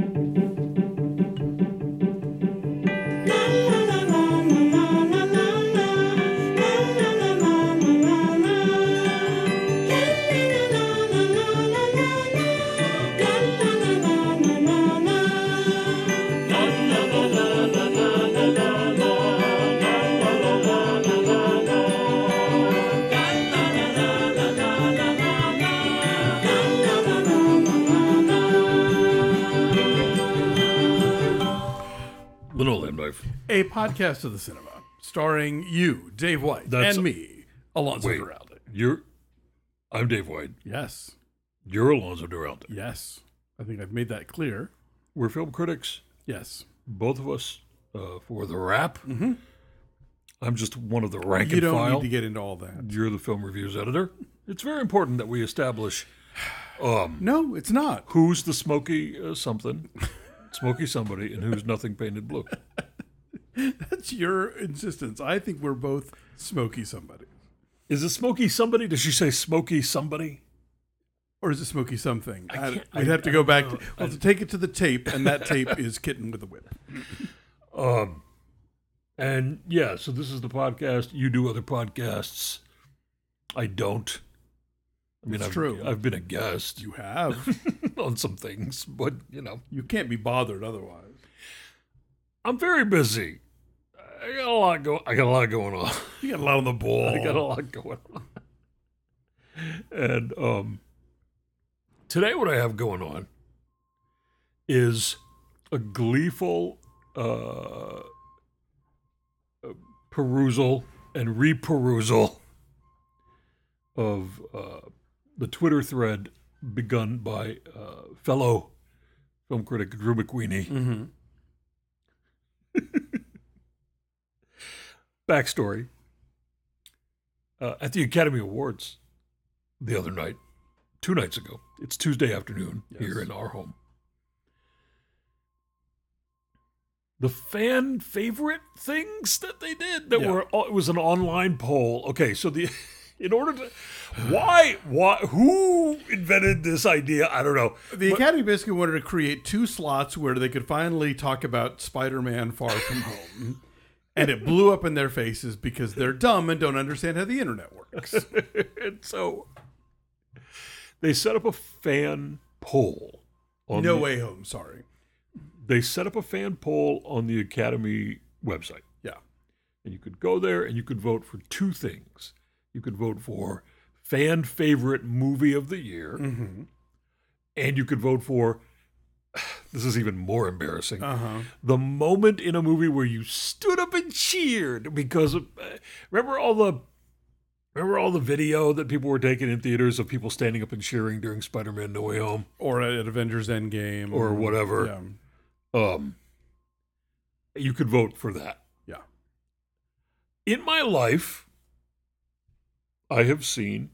Linoleum podcast of the cinema, starring you, Dave White, That's- and me, Alonso Wait. Duralde. You're. I'm Dave White. Yes, You're Alonso Duralde. yes. I think I've made that clear. We're film critics, Yes. both of us, uh, for the Wrap. Mm-hmm. I'm just one of the rank You and don't file. need to get into all that. You're the film reviews editor. It's very important that we establish No, it's not. who's the smoky uh, something, smoky somebody, and who's nothing painted blue. That's your insistence. I think we're both smoky somebody. Is it smoky somebody? Does she say smoky somebody? Or is it smoky something? I can't- would I- have to go back. To, we'll to take it to the tape, and that tape is Kitten with a Whip. Um, and yeah, so this is the podcast. You do other podcasts. I don't. I mean, It's I've, true. I've been a guest You have. on some things, but you know, You can't be bothered otherwise. I'm very busy. I got a lot go. I got a lot going on. You got a lot on the ball. I got a lot going on. And um, today, what I have going on is a gleeful uh, perusal and reperusal of uh, the Twitter thread begun by uh, fellow film critic Drew McWeeny. Mm-hmm. Backstory uh, at the Academy Awards the other night, two nights ago. It's Tuesday afternoon here Yes. in our home. The fan favorite things that they did that Yeah. were it was an online poll. Okay, so the in order to why why who invented this idea? I don't know. The Academy basically wanted to create two slots where they could finally talk about Spider-Man: Far From Home, and it blew up in their faces because they're dumb and don't understand how the internet works. and so they set up a fan poll. On No the- way home. Sorry. They set up a fan poll on the Academy website. Yeah. And you could go there and you could vote for two things. You could vote for fan favorite movie of the year, Mm-hmm. and you could vote for this is even more embarrassing. Uh huh. the moment in a movie where you stood up and cheered because of, uh, remember all the remember all the video that people were taking in theaters of people standing up and cheering during Spider-Man No Way Home Or at Avengers Endgame or whatever. Yeah. Um, you could vote for that. Yeah. In my life, I have seen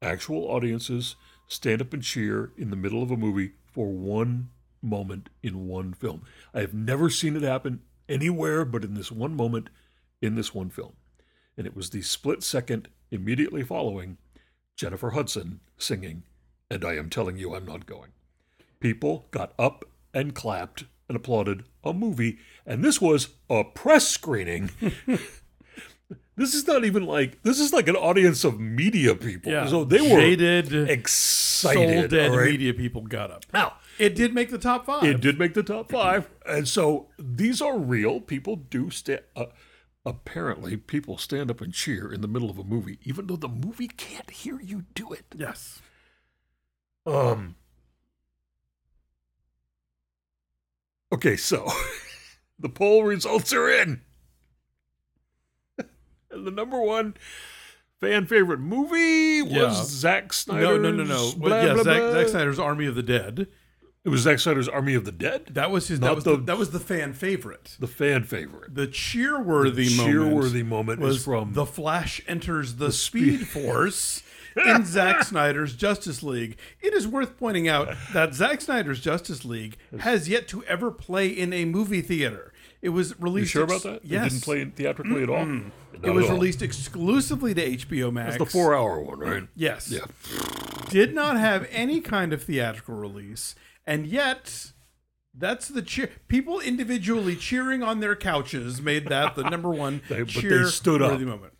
actual audiences stand up and cheer in the middle of a movie for one moment in one film. I have never seen it happen anywhere but in this one moment in this one film. And it was the split second immediately following Jennifer Hudson singing, And I Am Telling You I'm Not Going. People got up and clapped and applauded a movie, and this was a press screening. this is not even like this is like an audience of media people. Yeah. So they were jaded, soul excited. dead all right? media people got up. Now, It did make the top five. it did make the top five, and so these are real. People do stand. Uh, apparently, people stand up and cheer in the middle of a movie, even though the movie can't hear you do it. Yes. Um. Okay, so the poll results are in. and the number one fan favorite movie was Yeah. Zack Snyder's. No, no, no, no. Blah, Well, yeah, blah, Zack, blah. Zack Snyder's Army of the Dead. It was Zack Snyder's Army of the Dead, That was his. That was the- the, that was the fan favorite. the fan favorite. The cheer-worthy The moment. cheer-worthy moment was is from- the Flash enters the, Speed Force in Zack Snyder's Justice League. It is worth pointing out that Zack Snyder's Justice League has yet to ever play in a movie theater. It was released. You sure ex- about that? Yes. It didn't play theatrically at all. Not It was all. released exclusively to HBO Max. It's the four-hour one, right? Yes. Yeah. Did not have any kind of theatrical release, and yet That's the cheer. People individually cheering on their couches made that the number one They- but they cheer stood up. worthy moment.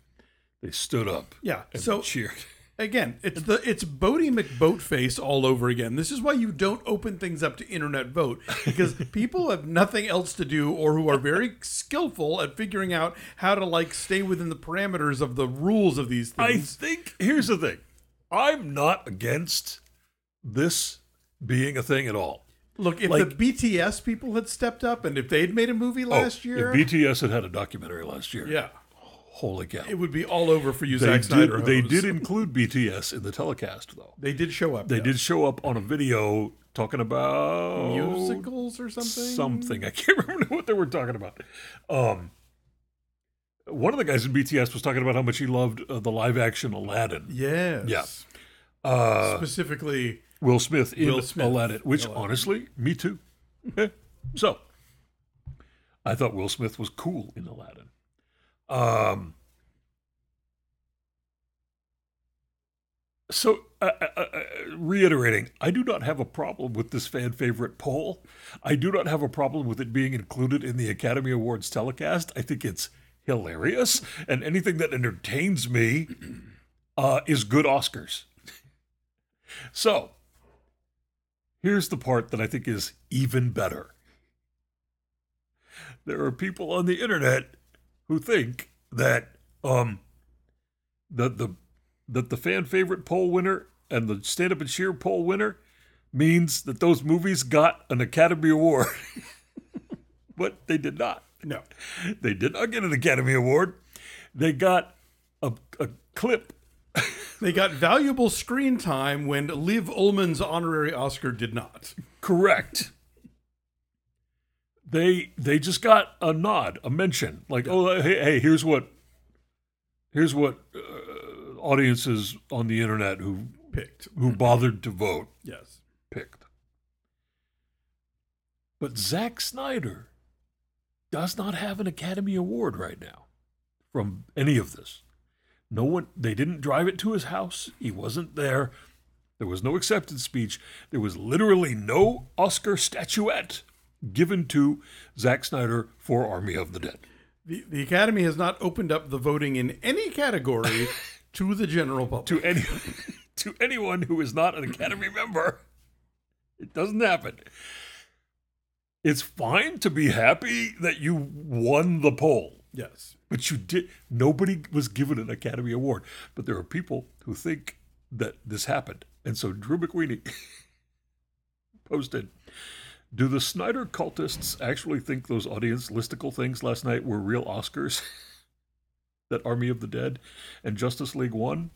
They stood up Yeah. So cheered. again, it's the it's Boaty McBoatface all over again. This is why you don't open things up to internet vote because people have nothing else to do or who are very skillful at figuring out how to like stay within the parameters of the rules of these things. I think here's the thing. I'm not against this being a thing at all. Look, if like- the BTS people had stepped up and if they'd made a movie last oh, year, if BTS had had a documentary last year, yeah, holy cow. it would be all over for you, They Zack Snyder. did, they did include BTS in the telecast, though. They did show up. They yeah. did show up on a video talking about musicals or something. something. I can't remember what they were talking about. Um, one of the guys in BTS was talking about how much he loved uh, the live action Aladdin. Yes. Yeah. Uh, Specifically, Will Smith in Will Smith. Aladdin, which Aladdin. honestly, me too. So, I thought Will Smith was cool in Aladdin. Um, so, uh, uh, uh, reiterating, I do not have a problem with this fan favorite poll. I do not have a problem with it being included in the Academy Awards telecast. I think it's hilarious, and anything that entertains me uh, is good Oscars. So, here's the part that I think is even better. There are people on the internet who think that um that the that the fan favorite poll winner and the stand up and cheer poll winner means that those movies got an Academy Award. but they did not. no. They did not get an Academy Award. They got a, a clip They got valuable screen time when Liv Ullmann's honorary Oscar did not. Correct. They they just got a nod, a mention, like oh hey, hey here's what here's what uh, audiences on the internet who Picked. who bothered to vote Yes. picked. But Zack Snyder does not have an Academy Award right now from any of this. No one, they didn't drive it to his house. He wasn't there. There was no acceptance speech. There was literally no Oscar statuette given to Zack Snyder for Army of the Dead. The, the Academy has not opened up the voting in any category to the general public. To any, to anyone who is not an Academy member, it doesn't happen. It's fine to be happy that you won the poll. yes. But you did. Nobody was given an Academy Award. But there are people who think that this happened, and so Drew McWeeny posted. Do the Snyder cultists actually think those audience listicle things last night were real Oscars? that Army of the Dead and Justice League won?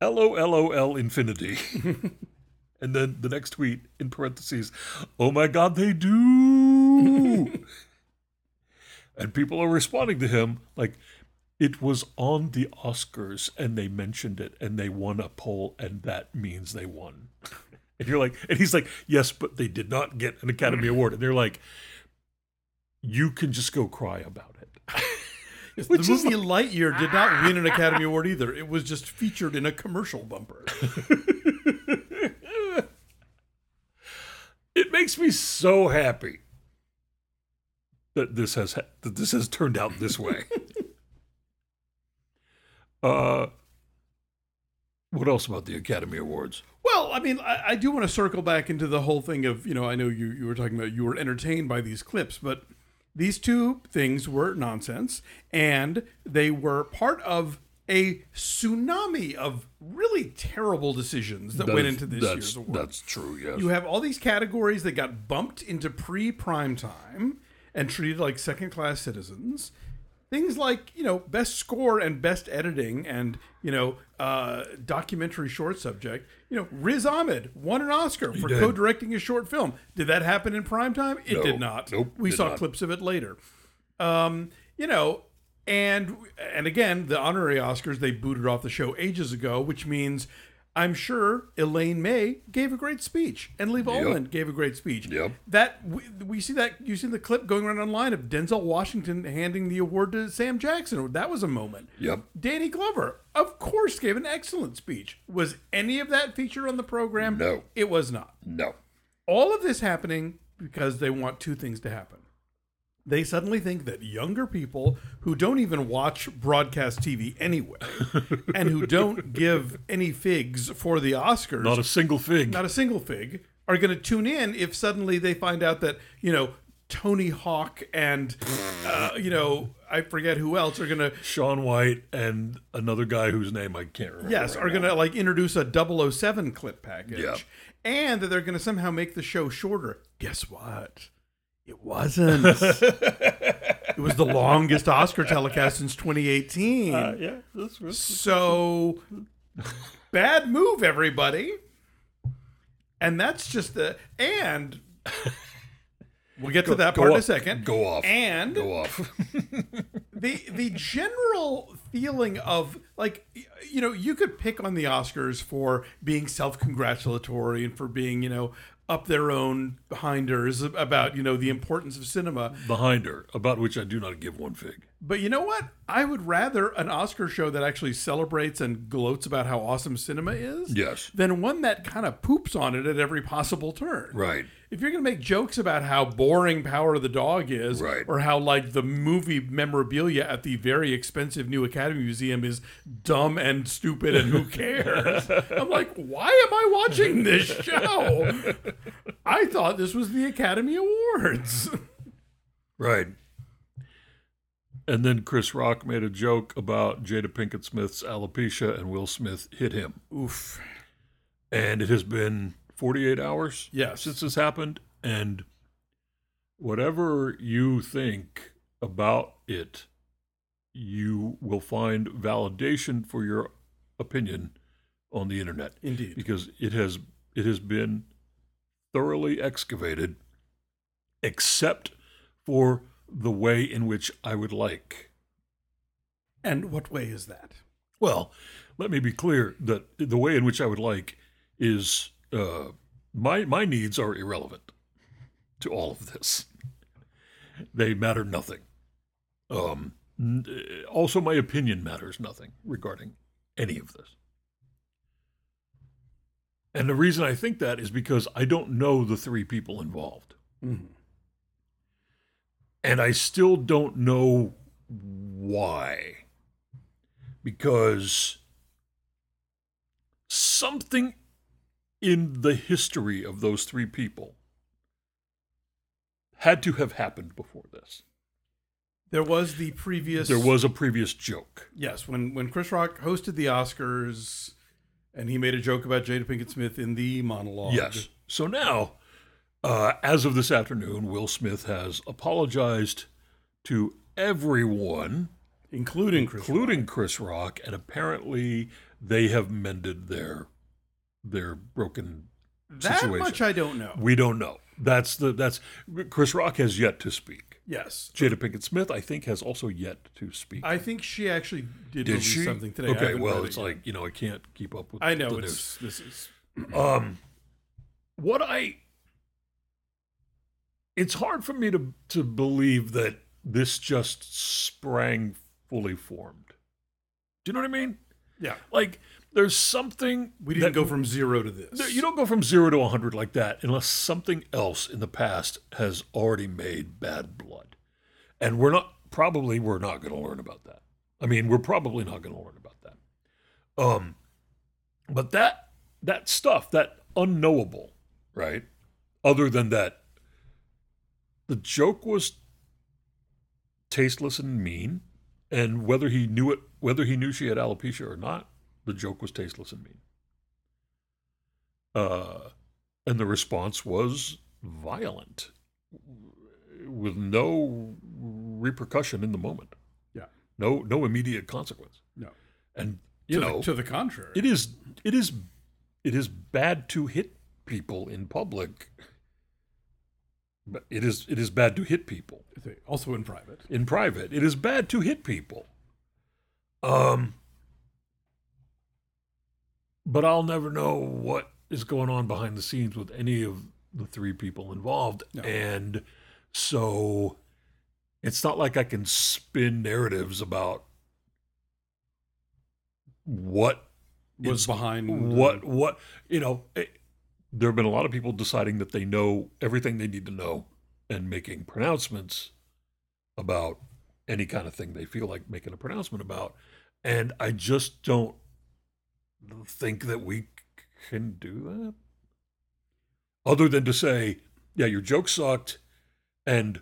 LOLOL infinity. and then the next tweet in parentheses, oh my God, they do. And people are responding to him like, it was on the Oscars and they mentioned it and they won a poll and that means they won. And you're like, and he's like, yes, but they did not get an Academy Award. And they're like, you can just go cry about it. Which the is movie Lightyear did not win an Academy Award either. It was just featured in a commercial bumper. it makes me so happy that this has that this has turned out this way. uh, what else about the Academy Awards? Well, I mean, I, I do want to circle back into the whole thing of, you know, I know you, you were talking about you were entertained by these clips, but these two things were nonsense and they were part of a tsunami of really terrible decisions that, went is- into this year's award. That's true. Yes. You have all these categories that got bumped into pre prime time and treated like second class citizens. Things like, you know, best score and best editing and, you know, uh, documentary short subject. You know, Riz Ahmed won an Oscar for did. co directing a short film. Did that happen in prime time? It No. did not. Nope, we saw not. clips of it later. Um, you know, and and again, the honorary Oscars they booted off the show ages ago, which means I'm sure Elaine May gave a great speech and Lee Ullmann gave a great speech. Yep. That we, we see that you see the clip going around online of Denzel Washington handing the award to Sam Jackson. That was a moment. Yep. Danny Glover, of course, gave an excellent speech. Was any of that featured on the program? No. it was not No. all of this happening because they want two things to happen. They suddenly think that younger people who don't even watch broadcast TV anyway, and who don't give any figs for the Oscars, Not a single fig. not a single fig, are going to tune in if suddenly they find out that you know Tony Hawk and uh, you know I forget who else are going to Shaun White and another guy whose name I can't remember. yes right are going to like introduce a 007 clip package Yeah. and that they're going to somehow make the show shorter. Guess what? It wasn't. it was the longest Oscar telecast since 2018. Uh, yeah, So bad move, everybody. And that's just the and we'll get to that go part in a second. Go off. And go off. the the general feeling of like you know you could pick on the Oscars for being self congratulatory and for being you know up their own behinders about you know the importance of cinema. Behind her, about which I do not give one fig. But you know what? I would rather an Oscar show that actually celebrates and gloats about how awesome cinema is Yes. than one that kind of poops on it at every possible turn. Right. If you're going to make jokes about how boring Power of the Dog is, Right. or how like the movie memorabilia at the very expensive new Academy Museum is dumb and stupid and who cares? I'm like, why am I watching this show? I thought this was the Academy Awards. Right. And then Chris Rock made a joke about Jada Pinkett Smith's alopecia and Will Smith hit him. Oof. And it has been 48 hours Yes. since this happened. And whatever you think about it, you will find validation for your opinion on the internet Indeed. because it has it has been thoroughly excavated except for the way in which I would like. And what way is that? Well, let me be clear that the way in which I would like is uh, my my needs are irrelevant to all of this. They matter nothing. Um, also, my opinion matters nothing regarding any of this. And the reason I think that is because I don't know the three people involved. Mhm. And I still don't know why. Because something in the history of those three people had to have happened before this. There was the previous. There was a previous joke. Yes, when when Chris Rock hosted the Oscars, and he made a joke about Jada Pinkett Smith in the monologue. Yes. So now, uh, as of this afternoon, Will Smith has apologized to everyone, including Chris. Rock. including Chris Rock, and apparently they have mended their their broken That situation. much I don't know. We don't know. That's the that's Chris Rock has yet to speak. Yes, Jada Pinkett Smith, I think, has also yet to speak. I think she actually did, Did she? something today. Okay, well, read it it's like you know I can't keep up with. I know it's this is um, what I. It's hard for me to to believe that this just sprang fully formed. Do you know what I mean? yeah. Like, there's something We didn't that- go from zero to this. You don't go from zero to 100 like that unless something else in the past has already made bad blood. And we're not, probably, we're not going to learn about that. I mean, we're probably not going to learn about that. Um, but that, that stuff, that unknowable, right? Other than that, the joke was tasteless and mean. And whether he knew it, whether he knew she had alopecia or not, the joke was tasteless and mean. Uh, and the response was violent, with no repercussion in the moment. Yeah. No, no immediate consequence. no, And you to, know, the, to the contrary. it is, it is, it is bad to hit people in public. But it is, it is bad to hit people also in private. in private. It is bad to hit people. Um, but I'll never know what is going on behind the scenes with any of the three people involved, No. and so it's not like I can spin narratives about what Was behind what what you know. eh, there have been a lot of people deciding that they know everything they need to know and making pronouncements about any kind of thing they feel like making a pronouncement about. And I just don't think that we can do that. Other than to say, yeah, your joke sucked, and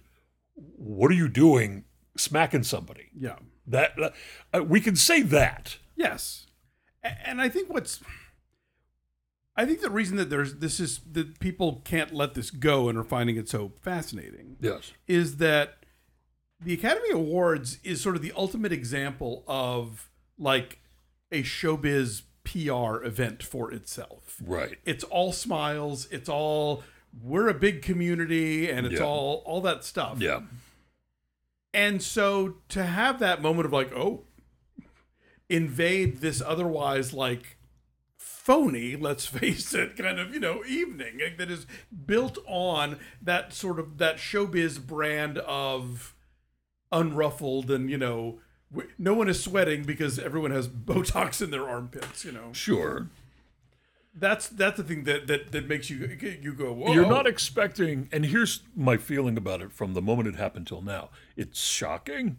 what are you doing smacking somebody? Yeah. That uh, we can say that. Yes. And I think what's I think the reason that there's this is that people can't let this go and are finding it so fascinating Yes. is that the Academy Awards is sort of the ultimate example of like a showbiz PR event for itself. Right. It's all smiles, it's all we're a big community and it's Yeah. all all that stuff. Yeah. And so to have that moment of like, oh, invade this otherwise like phony, let's face it, kind of, you know, evening like, that is built on that sort of that showbiz brand of unruffled and, you know, no one is sweating because everyone has Botox in their armpits, you know. Sure. That's that's the thing that that, that makes you you go, Whoa. You're not expecting, and here's my feeling about it from the moment it happened till now. It's shocking.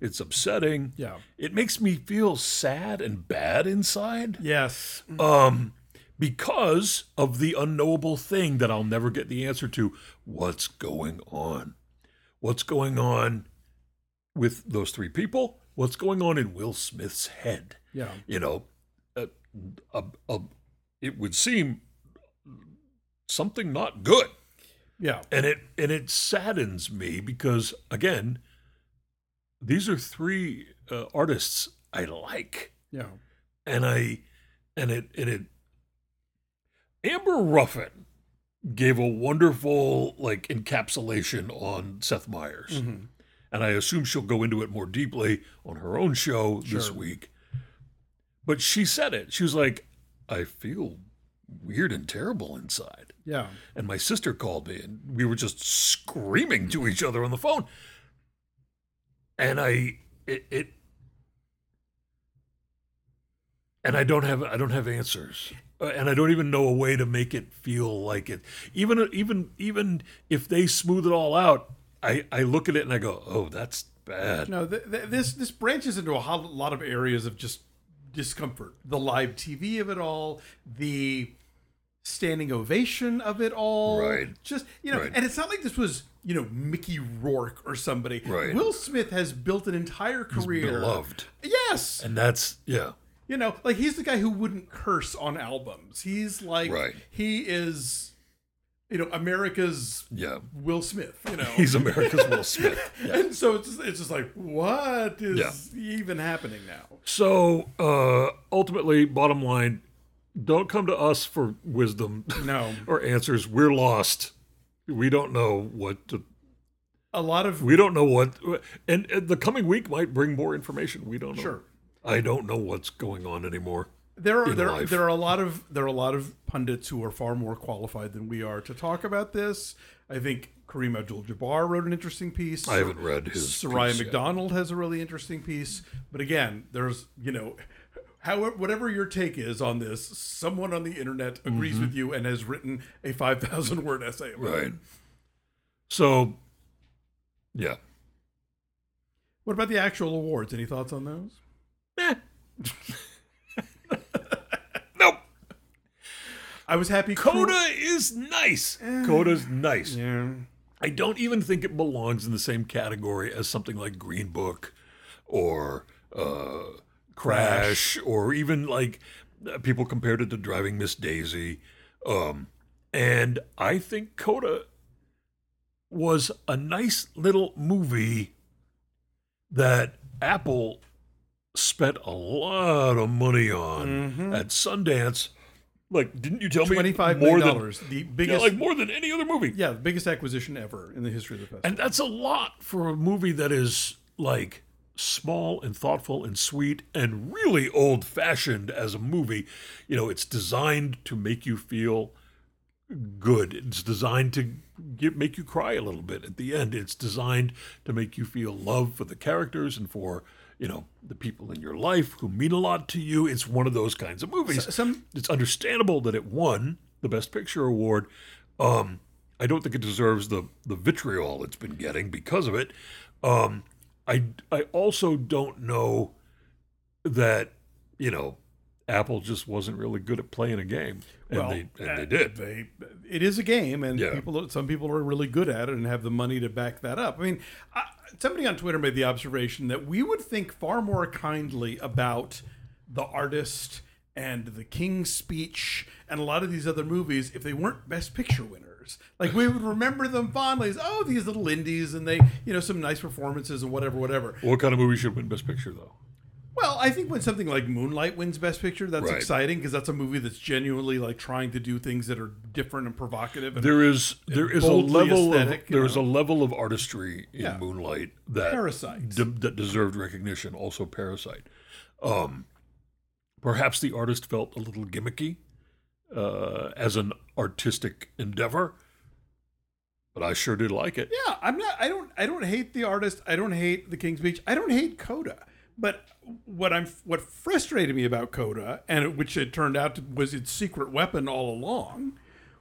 It's upsetting. Yeah. It makes me feel sad and bad inside. Yes. Um, because of the unknowable thing that I'll never get the answer to. What's going on? What's going on with those three people? What's going on in Will Smith's head? Yeah. You know, uh, uh, uh, it would seem something not good, Yeah. and it and it saddens me because again, these are three uh, artists I like Yeah. and I and it and it Amber Ruffin gave a wonderful like encapsulation on Seth Meyers. Mhm. And I assume she'll go into it more deeply on her own show this week. But she said it. She was like, I feel weird and terrible inside. Yeah. And my sister called me and we were just screaming to each other on the phone. And I it, it and I don't have I don't have answers. Uh, and I don't even know a way to make it feel like it. Even even even if they smooth it all out, I I look at it and I go, "Oh, that's bad." No, th- th- this this branches into a ho- lot of areas of just discomfort. The live TV of it all, the standing ovation of it all. Right. Just you know, Right. and it's not like this was you know Mickey Rourke or somebody. Right. Will Smith has built an entire career. Beloved. Yes. And that's yeah. You know, like he's the guy who wouldn't curse on albums. He's like Right. he is you know, America's Yeah. Will Smith, you know. He's America's Will Smith. Yeah. and so it's just, it's just like what is Yeah. even happening now? So uh, ultimately, bottom line, don't come to us for wisdom No. or answers. We're lost. We don't know what to. A lot of We don't know what. And, and the coming week might bring more information. We don't know. Sure. I don't know what's going on anymore. There are there, life. there are a lot of there are a lot of pundits who are far more qualified than we are to talk about this. I think Kareem Abdul-Jabbar wrote an interesting piece. I haven't read his. Soraya piece yet. McDonald has a really interesting piece. But again, there's you know, however whatever your take is on this, someone on the internet agrees with you and has written a five thousand word essay. About Mm-hmm. Right. It. So, yeah. What about the actual awards? Any thoughts on those? Eh. nope. I was happy. Coda is nice. Coda's nice. Yeah. I don't even think it belongs in the same category as something like Green Book or uh, Crash, or even like uh, people compared it to Driving Miss Daisy. Um, and I think Coda was a nice little movie that Apple spent a lot of money on at Sundance. Like, didn't you tell me Twenty-five more million than dollars. The yeah, biggest, like more than any other movie? yeah, the biggest acquisition ever in the history of the festival. And that's a lot for a movie that is like small and thoughtful and sweet and really old fashioned as a movie. You know, it's designed to make you feel good. It's designed to get, make you cry a little bit at the end. It's designed to make you feel love for the characters and for, you know, the people in your life who mean a lot to you. It's one of those kinds of movies. some It's understandable that it won the Best Picture award. Um, I don't think it deserves the the vitriol it's been getting because of it. Um, I I also don't know that you know Apple just wasn't really good at playing a game, and Well, they and uh, they did. They, it is a game, and Yeah. people, some people are really good at it and have the money to back that up. I mean, I, somebody on Twitter made the observation that we would think far more kindly about the artist and the King's Speech and a lot of these other movies if they weren't Best Picture winners. Like we would remember them fondly as oh these little indies and they you know some nice performances and whatever whatever. What kind of movie should win Best Picture though? Well, I think when something like Moonlight wins Best Picture, that's Right. exciting because that's a movie that's genuinely like trying to do things that are different and provocative. And There is there is a level of there is a level of artistry in Yeah. Moonlight that Parasite. de- that deserved recognition. Also, Parasite. Um, perhaps the artist felt a little gimmicky uh, as an artistic endeavor, but I sure did like it. yeah, I'm not. I don't. I don't hate the artist. I don't hate the King's Speech. I don't hate Coda. But what I'm what frustrated me about Coda, and it- which it turned out to, was its secret weapon all along,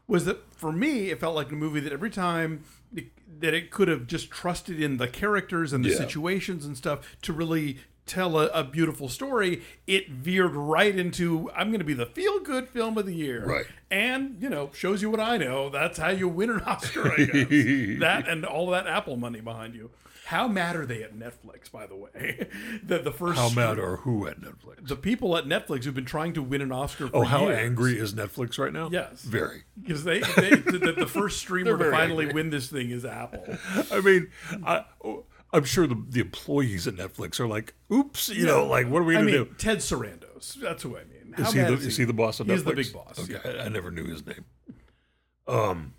was that for me it felt like a movie that every time it, that it could have just trusted in the characters and the Yeah. situations and stuff to really tell a, a beautiful story, it veered right into I'm going to be the feel good film of the year, Right. And you know shows you what I know. That's how you win an Oscar, I guess. that and all that Apple money behind you. How mad are they at Netflix, by the way? that the first How mad are who at Netflix? the people at Netflix who've been trying to win an Oscar for Oh, how years. angry is Netflix right now? Yes. very. because they, they the, the first streamer to finally angry. win this thing is Apple. I mean, I, I'm sure the, the employees at Netflix are like, "Oops," you know, like, what are we I gonna do? Ted Sarandos. That's who I mean. How Is he, the, is is he the boss of Netflix? He's the big boss. Okay, yeah. I, I never knew his name. Um,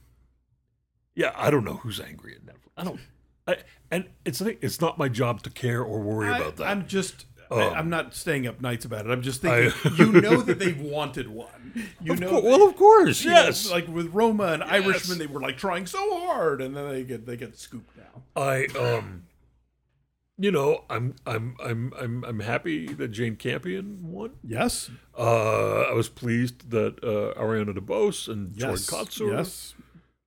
yeah, I don't know who's angry at Netflix. I don't. I, and it's it's not my job to care or worry I, about that. I'm just. Um, I, am not staying up nights about it. I'm just thinking. you know that they've wanted one. You know. cour- well, of course, you know, yes. like with Roma and Yes. Irishman, they were like trying so hard, and then they get they get scooped now. I um, you know, I'm I'm I'm I'm I'm happy that Jane Campion won. Yes. Uh, I was pleased that uh, Ariana DeBose and Yes. Jordan Kotsur Yes.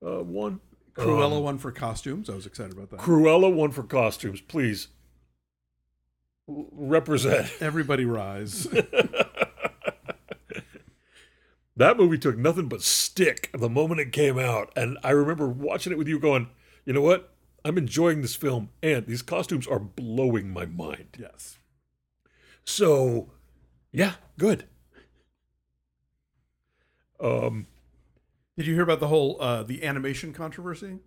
uh, won. Cruella Um, won for costumes. I was excited about that. Cruella won for costumes. Please represent. Everybody rise. That movie took nothing but stick the moment it came out, and I remember watching it with you, going, "You know what? I'm enjoying this film, and these costumes are blowing my mind." yes. So, yeah, good. Um, Did you hear about the whole uh, the animation controversy?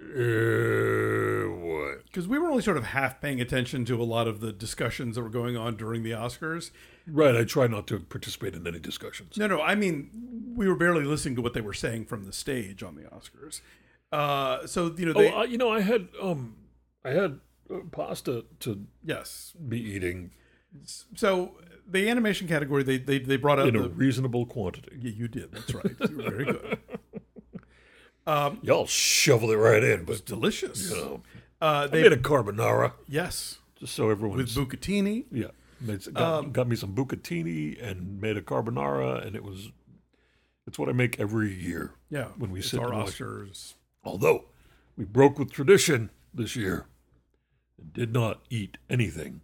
uh, what? Because we were only sort of half paying attention to a lot of the discussions that were going on during the Oscars. Right, I try not to participate in any discussions. No, no, I mean we were barely listening to what they were saying from the stage on the Oscars. Uh, so you know, Oh, they, uh, you know, I had um, I had uh, pasta to yes. be eating So the animation category, they they, they brought out in a the. reasonable quantity. Yeah, you did. That's right. You were very good. Um, Y'all shoveled it right in, it was but delicious. you know, Uh, I they made a carbonara yes just so everyone with bucatini. yeah. Made, got, Um, got me some bucatini and made a carbonara, and it was it's what I make every year. Yeah, When we sit our. Oscars. Although we broke with tradition this year and did not eat anything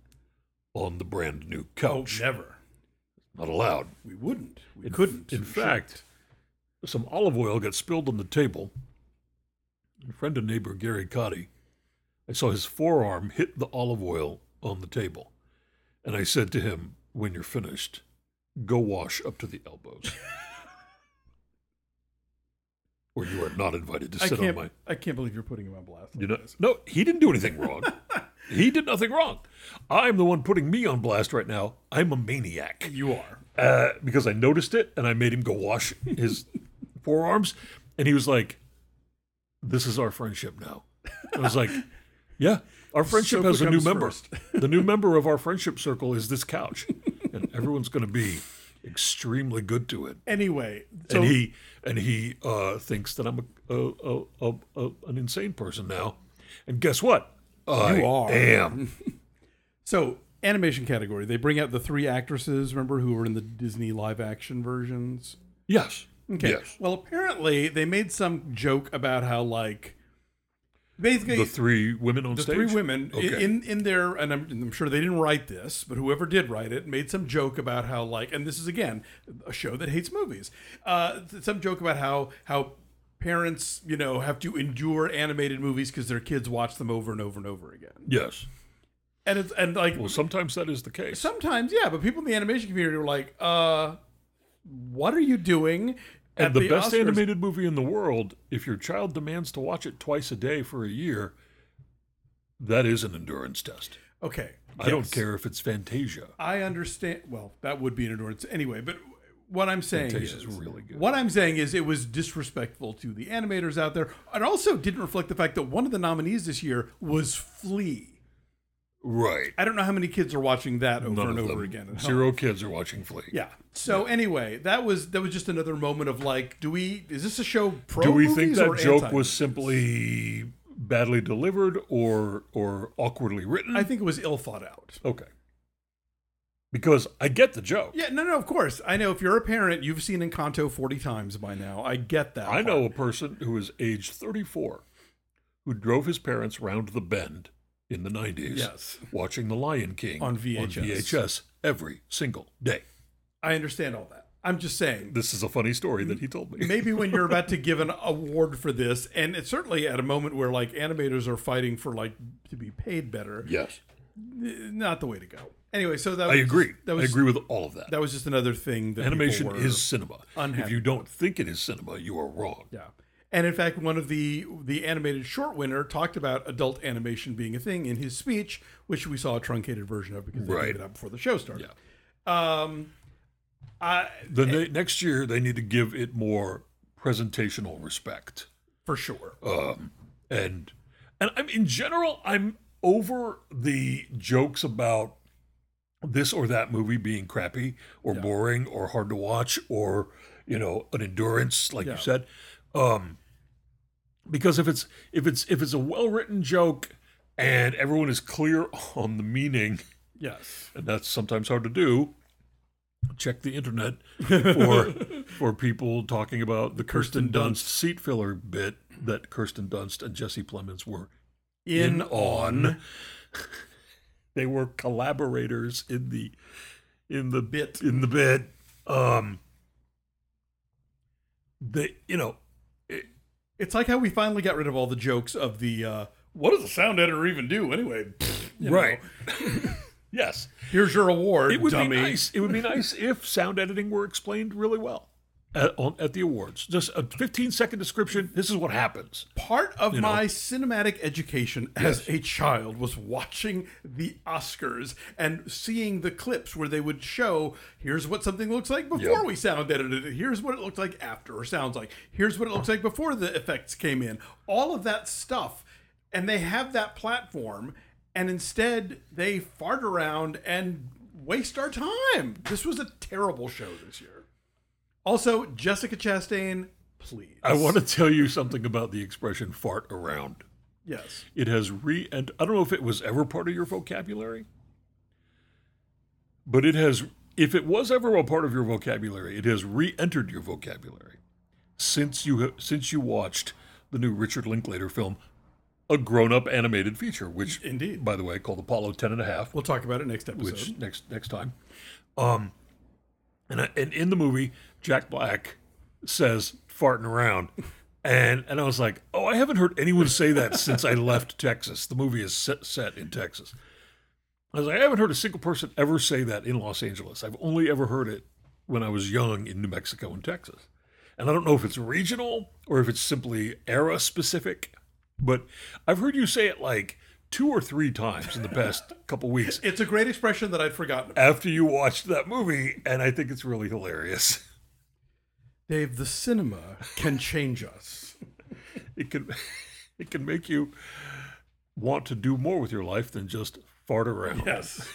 on the brand new Oh, couch. never. Not allowed. We wouldn't. We In- couldn't. In fact, some olive oil got spilled on the table. A friend and neighbor, Gary Cotty, I saw his forearm hit the olive oil on the table. And I said to him, When you're finished, go wash up to the elbows. or you are not invited to sit on my. I can't believe you're putting him on blast. You know, this. no, he didn't do anything wrong. he did nothing wrong. I'm the one putting me on blast right now. I'm a maniac You are. uh, because I noticed it and I made him go wash his forearms, and he was like, "This is our friendship now." I was like, "Yeah, our friendship Soap has a new member. the new member of our friendship circle is this couch, and everyone's going to be extremely good to it." Anyway, so and he and he uh, thinks that I'm a, a, a, a, a an insane person now, and guess what? I are. am. so animation category. They bring out the three actresses. Remember who were in the Disney live action versions? Yes. Okay. Yes. Well, apparently they made some joke about how like basically The three women on stage. the three women Okay. in in their and I'm, I'm sure they didn't write this, but whoever did write it made some joke about how like and this is again a show that hates movies. Uh, some joke about how how parents you know have to endure animated movies because their kids watch them over and over and over again. yes. And it's and like Well, sometimes that is the case. sometimes yeah, but people in the animation community were like, uh, what are you doing? And at the, best Oscars? animated movie in the world, if your child demands to watch it twice a day for a year, that is an endurance test. Okay, I don't care if it's Fantasia. I understand. Well, that would be an endurance anyway. But what I'm saying is, really good. what I'm saying is, it was disrespectful to the animators out there. It also didn't reflect the fact that one of the nominees this year was Flee. Right. I don't know how many kids are watching that over None and over again. at home. Zero kids are watching Flee. Yeah. So anyway, that was that was just another moment of like, do we? Is this a show pro? Do we think that joke anti-movies? was simply badly delivered or or awkwardly written? I think it was ill thought out. okay. Because I get the joke. Yeah, no, no, of course. I know if you're a parent, you've seen Encanto 40 times by now. I get that. I part. know a person who is age 34 who drove his parents round the bend in the 90s Yes. watching The Lion King On VHS. VHS every single day. I understand all that. I'm just saying. This is a funny story that he told me. maybe when you're about to give an award for this, and it's certainly at a moment where like animators are fighting for like to be paid better, yes. not the way to go. Anyway, so that I was agree. That was I agree with all of that. that was just another thing that Animation is cinema. unhappy If you don't think it is cinema, you are wrong. yeah. And in fact, one of the the animated short winner talked about adult animation being a thing in his speech, which we saw a truncated version of because they Right. gave it out before the show started. Um, I The ne- next year they need to give it more presentational respect. for sure. um, and and I'm in general I'm over the jokes about this or that movie being crappy or Yeah. boring or hard to watch or you know an endurance like Yeah. you said um because if it's if it's if it's a well written joke and everyone is clear on the meaning Yes. and that's sometimes hard to do check the internet for for people talking about the Kirsten, Kirsten Dunst seat filler bit that Kirsten Dunst and Jesse Plemons were In, in on. they were collaborators in the in the Bit. in the bit. Um, they you know it, It's like how we finally got rid of all the jokes of the uh, what does a sound editor even do anyway? Right. yes, here's your award, it would dummy. be nice. It would be nice if sound editing were explained really well at, on, at the awards. Just a 15 second description. This is what happens. Part of You know. my cinematic education as a child was watching the Oscars and seeing the clips where they would show here's what something looks like before Yep. we sound edited it. Here's what it looked like after or sounds like. Here's what it looks like before the effects came in. All of that stuff. And they have that platform and instead they fart around and waste our time. This was a terrible show this year. Also, Jessica Chastain, please. I want to tell you something about the expression "fart around." Yes. It has re and I don't know if it was ever part of your vocabulary, but it has. If it was ever a part of your vocabulary, it has re-entered your vocabulary since you since you watched the new Richard Linklater film, a grown-up animated feature, which Indeed. by the way, called Apollo 10 and a half, We'll talk about it next episode. which next next time. Um, and I, and in the movie, Jack Black says farting around, and and I was like, oh, I haven't heard anyone say that since I left Texas. The movie is set, set in Texas. I was like, I haven't heard a single person ever say that in Los Angeles. I've only ever heard it when I was young in New Mexico and Texas. And I don't know if it's regional or if it's simply era specific, but I've heard you say it like two or three times in the past couple weeks It's a great expression that I'd forgotten. about. after you watched that movie, and I think it's really hilarious. Dave, the cinema can change us. It can it can make you want to do more with your life than just fart around. Yes.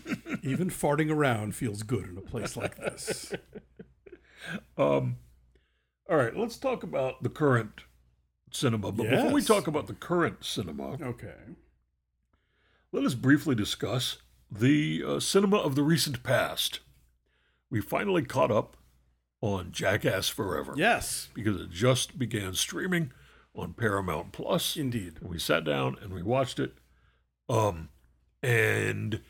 Even farting around feels good in a place like this. Um, all right, let's talk about the current cinema. But before we talk about the current cinema, Okay. let us briefly discuss the uh, cinema of the recent past. We finally caught up on Jackass Forever Yes, because it just began streaming on Paramount Plus. indeed. And we sat down and we watched it. Um, and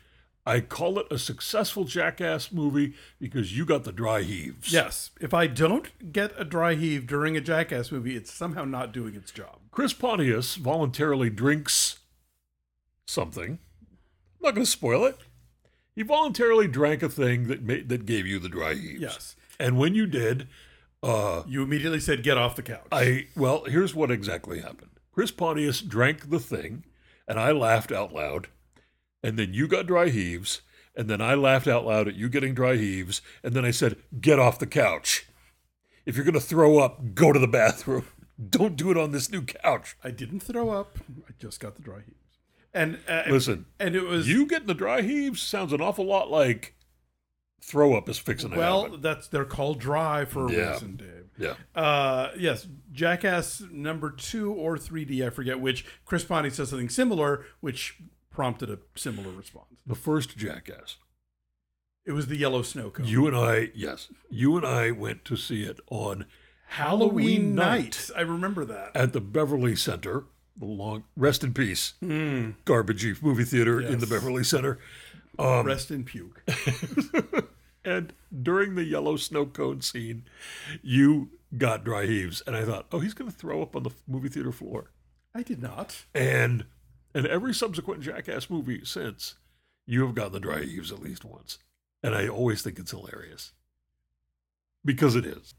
I call it a successful Jackass movie because you got the dry heaves. Yes. If I don't get a dry heave during a Jackass movie, it's somehow not doing its job. Chris Pontius voluntarily drinks something. I'm not going to spoil it. He voluntarily drank a thing that made, that gave you the dry heaves. Yes. And when you did, uh, You immediately said, "Get off the couch." I well, here's what exactly happened. Chris Pontius drank the thing, and I laughed out loud. And then you got dry heaves, and then I laughed out loud at you getting dry heaves, and then I said, "Get off the couch. If you're going to throw up, go to the bathroom. Don't do it on this new couch." I didn't throw up. I just got the dry heaves. And uh, Listen, and it was you getting the dry heaves sounds an awful lot like throw up is fixing to well. happen. That's they're called dry for a Yeah. reason, Dave. Yeah. Uh, yes, Jackass number two or 3D, I forget which. Chris Pontius says something similar, which prompted a similar response. The first Jackass. It was the yellow snow cone. You and I, yes, you and I went to see it on Halloween night. I remember that. at the Beverly Center, the long rest in peace, garbagey movie theater in the Beverly Center. Um, Rest in puke. And during the yellow snow cone scene, you got dry heaves, and I thought, oh, he's going to throw up on the movie theater floor. I did not. And and every subsequent Jackass movie since, you have gotten the dry heaves at least once, and I always think it's hilarious because it is.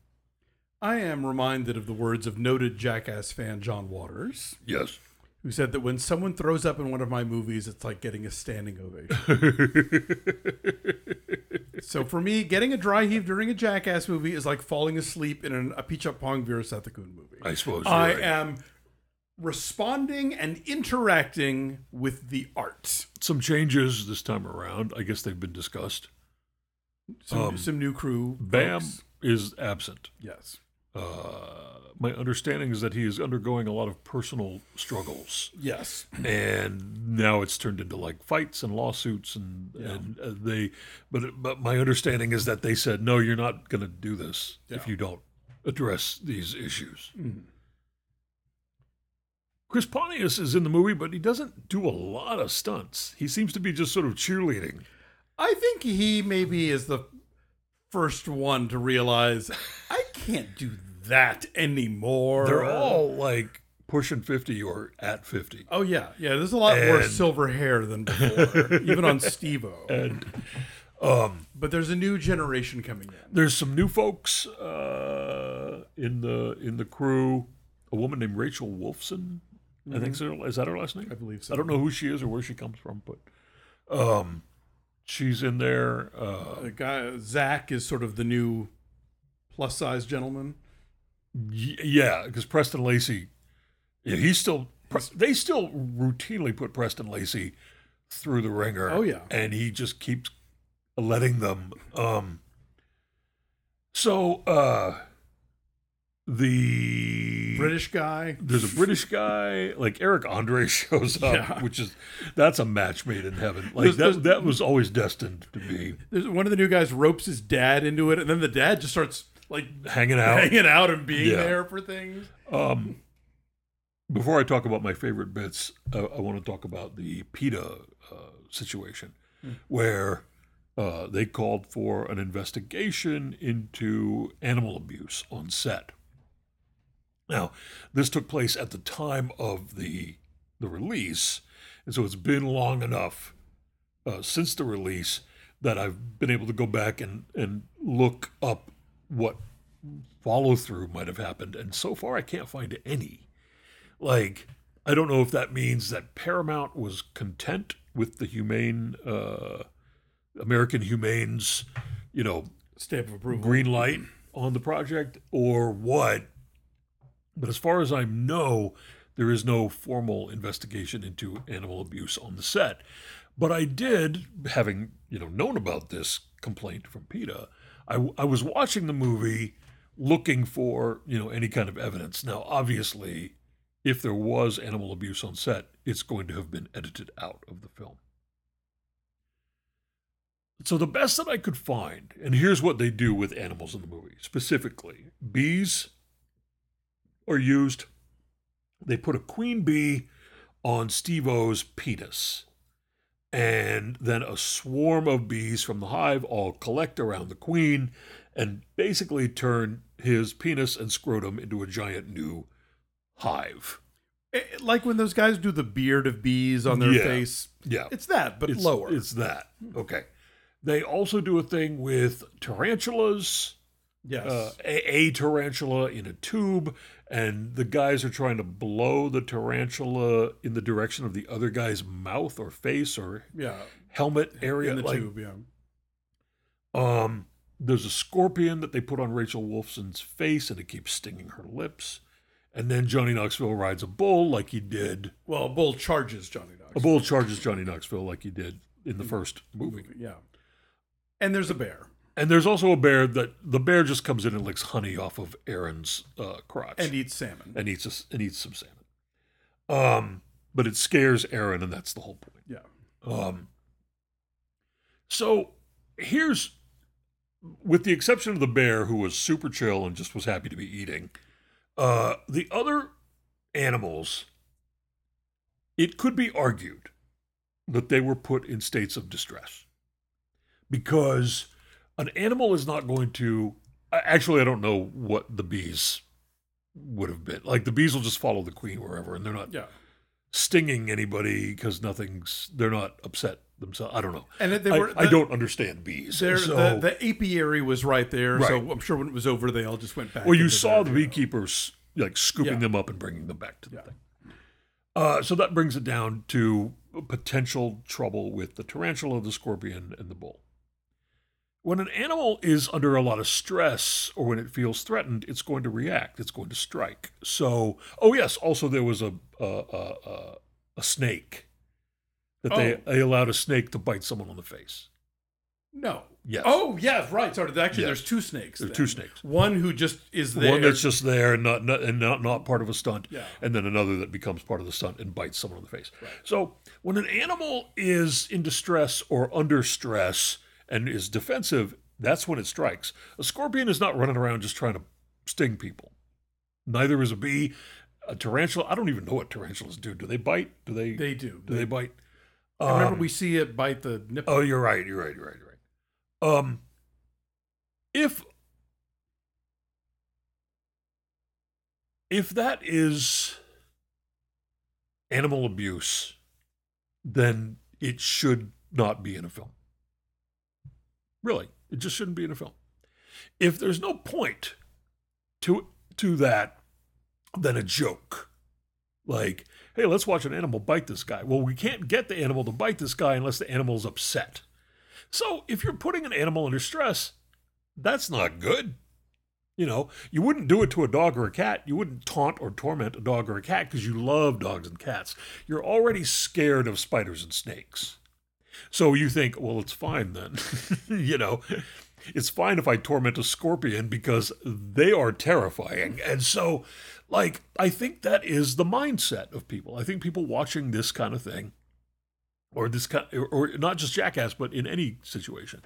I am reminded of the words of noted Jackass fan John Waters, Yes. Who said that when someone throws up in one of my movies, it's like getting a standing ovation. so for me, getting a dry heave during a Jackass movie is like falling asleep in an, a Apichatpong Weerasethakul movie. I suppose I right. am responding and interacting with the art. Some changes this time around. I guess they've been discussed. Some, Um, some new crew. Bam folks. is absent. Yes. Uh, my understanding is that he is undergoing a lot of personal struggles, Yes. and now it's turned into like fights and lawsuits, and Yeah. and uh, they. But but my understanding is that they said no, you're not going to do this if you don't address these issues. Mhm. Chris Pontius is in the movie, but he doesn't do a lot of stunts. He seems to be just sort of cheerleading. I think he maybe is the first one to realize I can't do that anymore. They're all like pushing 50 or at 50. Oh yeah, yeah. There's a lot more silver hair than before, even on Steve-O. And um, But there's a new generation coming in. there's some new folks uh, in the in the crew. A woman named Rachel Wolfson, I think so. Is that her last name? I believe so. I don't know who she is or where she comes from, but um, she's in there. Uh, The guy Zach is sort of the new plus size gentleman. Yeah, because Preston Lacy, yeah, he's still. They still routinely put Preston Lacy through the ringer. Oh, yeah. and he just keeps letting them. Um, so uh, the British guy. there's a British guy like Eric Andre shows up, Yeah. which is that's a match made in heaven. Like There's- that there's- that was always destined to be There's one of the new guys ropes his dad into it, and then the dad just starts like hanging out. hanging out and being Yeah. there for things. Um, before I talk about my favorite bits, uh, I want to talk about the PETA uh, situation, where uh, they called for an investigation into animal abuse on set. Now, this took place at the time of the the release, and so it's been long enough uh, since the release that I've been able to go back and and look up what follow through might have happened, and so far I can't find any. Like, I don't know if that means that Paramount was content with the humane uh, American Humane's, you know, Stamp of approval. green light on the project or what. But as far as I know, there is no formal investigation into animal abuse on the set. But I did, having you know known about this complaint from PETA, I, I was watching the movie looking for you know any kind of evidence. Now, obviously, if there was animal abuse on set, it's going to have been edited out of the film. So the best that I could find, and here's what they do with animals in the movie specifically: bees are used. They put a queen bee on Steve-O's penis, and then a swarm of bees from the hive all collect around the queen, and basically turn his penis and scrotum into a giant new hive. Eh, Like when those guys do the beard of bees on their Yeah. face. Yeah, It's that, but it's lower. It's that. Okay. They also do a thing with tarantulas. Yes. uh, a, a tarantula in a tube, and the guys are trying to blow the tarantula in the direction of the other guy's mouth or face or yeah. helmet area. In the like, tube, yeah. Um, there's a scorpion that they put on Rachel Wolfson's face, and it keeps stinging her lips. And then Johnny Knoxville rides a bull like he did. Well, a Bull charges Johnny Knoxville. A bull charges Johnny Knoxville like he did in the first movie. Yeah. And there's a bear. And there's also a bear that the bear just comes in and licks honey off of Aaron's uh, crotch. And eats salmon. and eats a, and eats some salmon. Um, but it scares Aaron, and that's the whole point. Yeah. Um, so here's, with the exception of the bear, who was super chill and just was happy to be eating, uh, the other animals, it could be argued that they were put in states of distress because an animal is not going to. Actually, I don't know what the bees would have been. Like the bees will just follow the queen wherever, and they're not Yeah. stinging anybody because nothing's. They're not upset themselves. I don't know. And they I, were. I don't understand bees. So, the, the apiary was right there, so I'm sure when it was over, they all just went back. well, you saw their- the beekeepers like scooping Yeah. them up and bringing them back to the Yeah. thing. Uh, so that brings it down to potential trouble with the tarantula, the scorpion, and the bull. When an animal is under a lot of stress or when it feels threatened, it's going to react. It's going to strike. So, oh yes, also there was a a, a, a, a snake that they, Oh. they allowed a snake to bite someone on the face. No. Yes. Oh, yeah, right. Sorry. Actually, Yes. there's two snakes. There's two snakes. One who just is there. One that's just there and not, not and not, not part of a stunt, Yeah. and then another that becomes part of the stunt and bites someone on the face. Right. So when an animal is in distress or under stress and is defensive, that's when it strikes. A scorpion is not running around just trying to sting people. Neither is a bee. A tarantula. I don't even know what tarantulas do. Do they bite? Do they? They do. do they bite? I remember Um, we see it bite the nipple. Oh, you're right. You're right. You're right. You're right. Um, if if that is animal abuse, then it should not be in a film. Really, it just shouldn't be in a film. If there's no point to to that, then a joke. Like, hey, let's watch an animal bite this guy. Well, we can't get the animal to bite this guy unless the animal's upset. So if you're putting an animal under stress, that's not good. You know, you wouldn't do it to a dog or a cat. You wouldn't taunt or torment a dog or a cat because you love dogs and cats. You're already scared of spiders and snakes. So you think, well, it's fine then. you know, it's fine if I torment a scorpion because they are terrifying. And so, like, I think that is the mindset of people. I think people watching this kind of thing, or this kind, or, not just Jackass, but in any situation,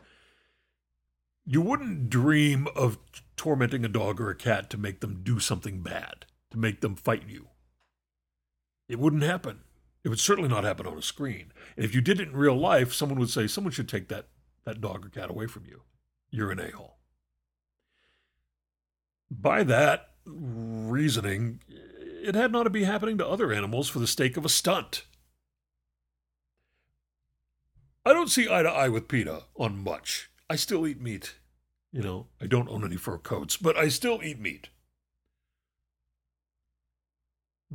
you wouldn't dream of tormenting a dog or a cat to make them do something bad, to make them fight you. It wouldn't happen. It would certainly not happen on a screen. And if you did it in real life, someone would say, someone should take that, that dog or cat away from you. You're an a hole. By that reasoning, it had not to be happening to other animals for the sake of a stunt. I don't see eye to eye with PETA on much. I still eat meat. You know, I don't own any fur coats, but I still eat meat.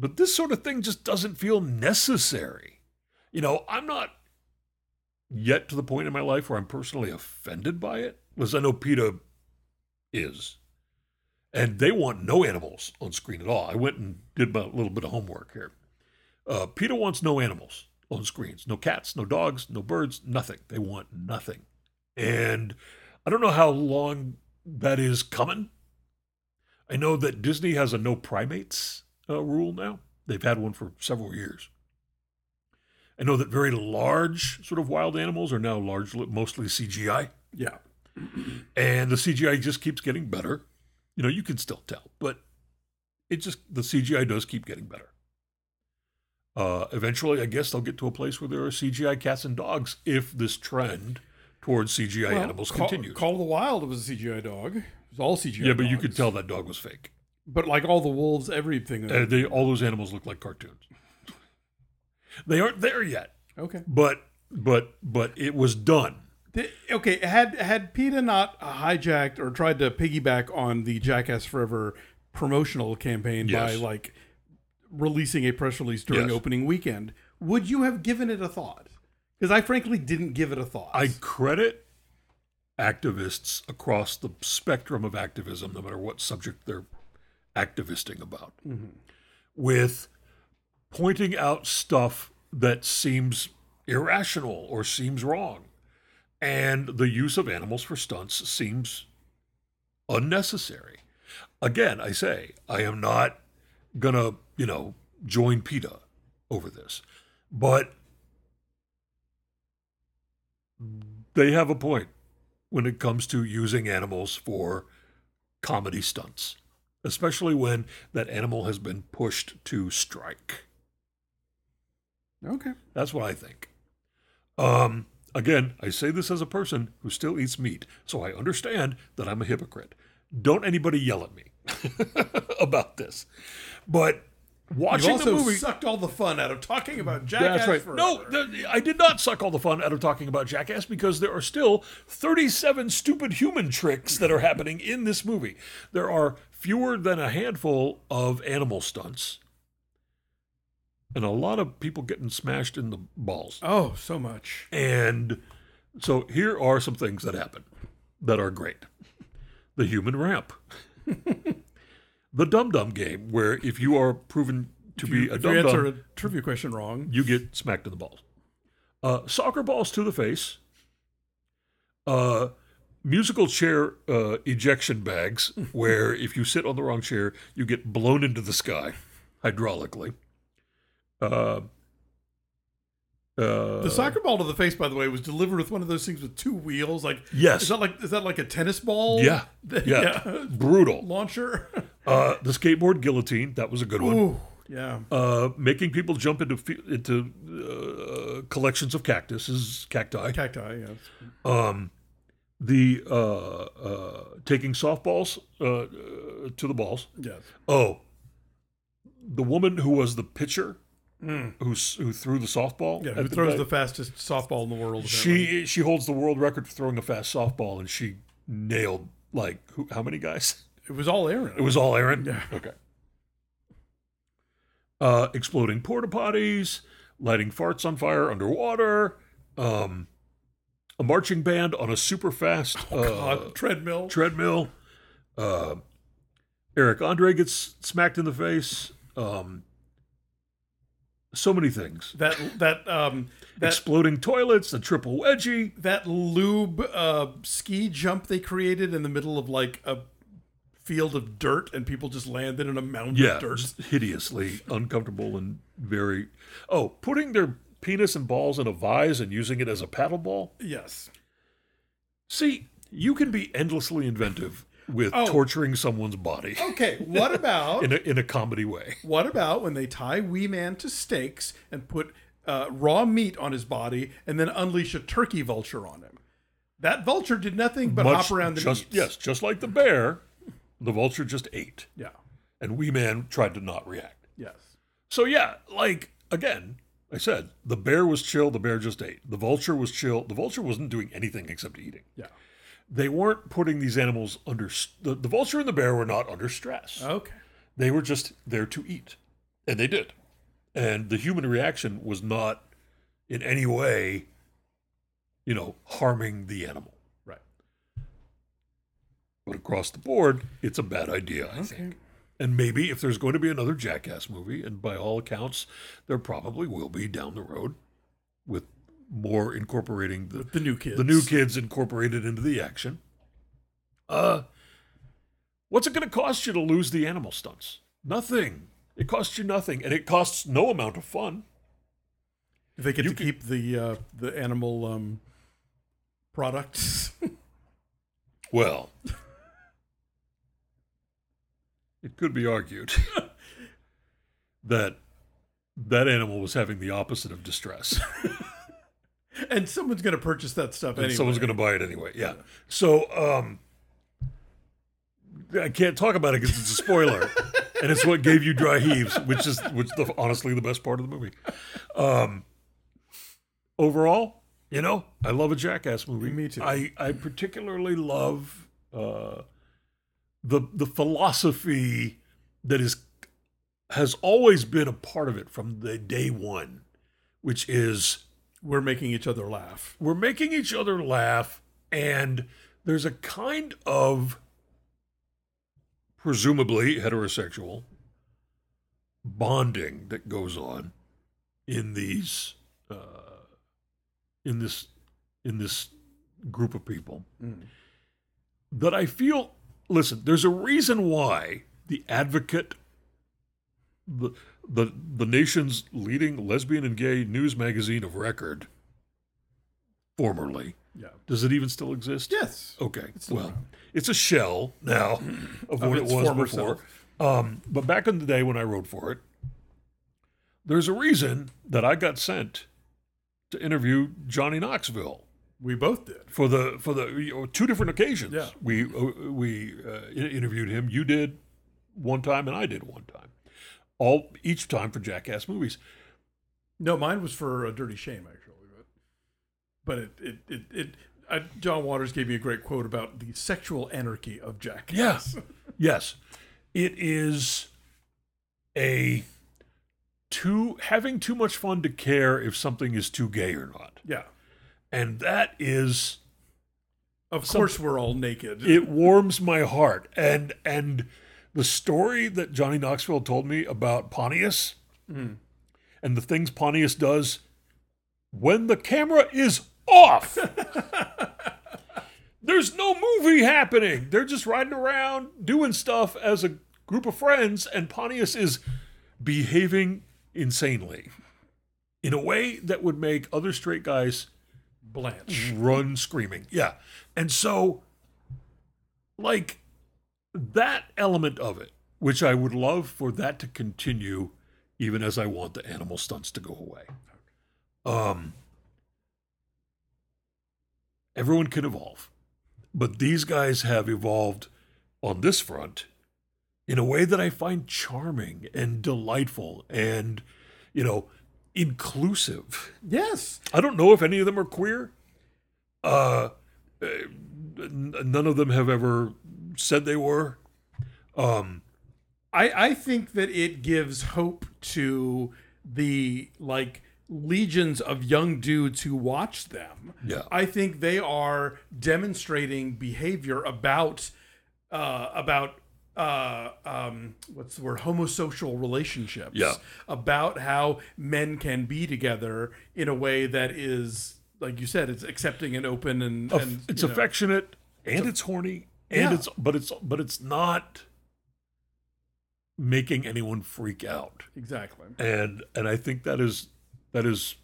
But this sort of thing just doesn't feel necessary. You know, I'm not yet to the point in my life where I'm personally offended by it, because I know PETA is. And they want no animals on screen at all. I went and did a little bit of homework here. Uh, PETA wants no animals on screens no cats, no dogs, no birds, nothing. They want nothing. And I don't know how long that is coming. I know that Disney has a no primates uh, rule now. They've had one for several years. I know that very large sort of wild animals are now largely mostly CGI, Yeah. and the CGI just keeps getting better. You know, you can still tell, but it just the CGI does keep getting better. Uh, eventually, I guess they'll get to a place where there are CGI cats and dogs if this trend towards CGI Well, animals Call, continues. Call of the Wild was a CGI dog. It was all CGI. yeah, but you dogs. could tell that dog was fake. But like all the wolves, everything. Uh, they, all those animals look like cartoons. They aren't there yet, okay. but but but it was done. The- okay. Had had PETA not hijacked or tried to piggyback on the Jackass Forever promotional campaign by like releasing a press release during Yes. opening weekend, would you have given it a thought? Because I frankly didn't give it a thought. I credit activists across the spectrum of activism, no matter what subject they're activisting about, mm-hmm. with pointing out stuff that seems irrational or seems wrong. And the use of animals for stunts seems unnecessary. Again, I say, I am not going to, you know, join PETA over this. But they have a point when it comes to using animals for comedy stunts, especially when that animal has been pushed to strike. okay. That's what I think. Um, again, I say this as a person who still eats meat, so I understand that I'm a hypocrite. Don't anybody yell at me about this. But watching the movie, sucked all the fun out of talking about Jackass. that's right. Forever. No, th- I did not suck all the fun out of talking about Jackass because there are still 37 stupid human tricks that are happening in this movie. There are fewer than a handful of animal stunts, and a lot of people getting smashed in the balls. Oh, so much. And so here are some things that happen that are great. The human ramp. the dum dum game, where if you are proven to be a if you dum answer a trivia question wrong, you get smacked in the balls. Uh, soccer balls to the face. Uh, musical chair uh, ejection bags, where if you sit on the wrong chair, you get blown into the sky hydraulically. Uh, uh, the soccer ball to the face, by the way, was delivered with one of those things with two wheels. Like, Yes. is that like is that like a tennis ball? Yeah. The- Yeah. brutal. launcher. Uh, the skateboard guillotine, that was a good one. Ooh, yeah. Uh, making people jump into into uh, collections of cactuses, cacti. Cacti. Yeah. Um, the uh, uh, taking softballs uh, uh, to the balls. Yes. Oh, the woman who was the pitcher who who threw the softball. Yeah. Who the throws guy, the fastest softball in the world? apparently. She she holds the world record for throwing a fast softball, and she nailed like who, how many guys? It was all Aaron. It was all Aaron. Yeah. Okay. Uh, exploding porta potties, lighting farts on fire underwater, um, a marching band on a super fast uh, Oh, God, treadmill. treadmill. Uh, Eric Andre gets smacked in the face. Um, so many things. that that um that Exploding toilets, the triple wedgie. that lube uh, ski jump they created in the middle of like a field of dirt, and people just landed in a mound Yeah, of dirt. hideously uncomfortable and very. Oh, putting their penis and balls in a vise and using it as a paddle ball. Yes. See, you can be endlessly inventive with Oh. torturing someone's body Okay. What about in a, in a comedy way. What about when they tie Wee Man to stakes and put uh, raw meat on his body and then unleash a turkey vulture on him? That vulture did nothing but Much- hop around the just meats. yes, just like the bear, the vulture just ate, Yeah. and Wee Man tried to not react. Yes. So yeah, like again, I said the bear was chill. The bear just ate. The vulture was chill. The vulture wasn't doing anything except eating. Yeah. They weren't putting these animals under. The, the vulture and the bear were not under stress. Okay. They were just there to eat, and they did. And the human reaction was not in any way, you know, harming the animal. But across the board, it's a bad idea, I think. And maybe if there's going to be another Jackass movie, and by all accounts, there probably will be down the road with more incorporating the, The new kids. the new kids incorporated into the action. Uh, what's it going to cost you to lose the animal stunts? Nothing. It costs you nothing, and it costs no amount of fun. If they get You to could- keep the uh, the animal um, products. Well, it could be argued that that animal was having the opposite of distress. and someone's going to purchase that stuff and anyway. someone's going to buy it anyway. Yeah. So um, I can't talk about it because it's a spoiler, and it's what gave you dry heaves, which is which the, honestly the best part of the movie. Um, overall, you know, I love a Jackass movie. Me too. I I particularly love uh, the the philosophy that is has always been a part of it from the day one, which is We're making each other laugh. we're making each other laugh and there's a kind of presumably heterosexual bonding that goes on in these uh, in this in this group of people that I feel listen there's a reason why the advocate the the the nation's leading lesbian and gay news magazine of record formerly Yeah. does it even still exist Yes. Okay. still well, around. it's a shell now of, Of what it was before. Um, but back in the day when I wrote for it, there's a reason that I got sent to interview Johnny Knoxville We both did. for the for the you know, two different occasions. Yeah. We uh, we uh, interviewed him. You did one time, and I did one time. All each time for Jackass movies. No, mine was for a dirty shame actually, but but it it it, it uh, John Waters gave me a great quote about the sexual anarchy of Jack. Yes. Yes. It is a too having too much fun to care if something is too gay or not. Yeah. And that is Of course, we're all naked. it warms my heart. And and the story that Johnny Knoxville told me about Pontius mm. and the things Pontius does when the camera is off. There's no movie happening. They're just riding around doing stuff as a group of friends, and Pontius is behaving insanely in a way that would make other straight guys Blanche. run screaming. Yeah. And so, like, that element of it, which I would love for that to continue, even as I want the animal stunts to go away. Um, everyone can evolve, but these guys have evolved on this front in a way that I find charming and delightful and, you know, inclusive. Yes. I don't know if any of them are queer. Uh, none of them have ever said they were. Um, I, I think that it gives hope to the like legions of young dudes who watch them. Yeah. I think they are demonstrating behavior about uh, about uh, um, what's the word homosocial relationships. Yeah. About how men can be together in a way that is like you said, it's accepting and open and, and it's know, affectionate and it's horny and Yeah. it's but it's but it's not making anyone freak out. exactly. and and I think that is that is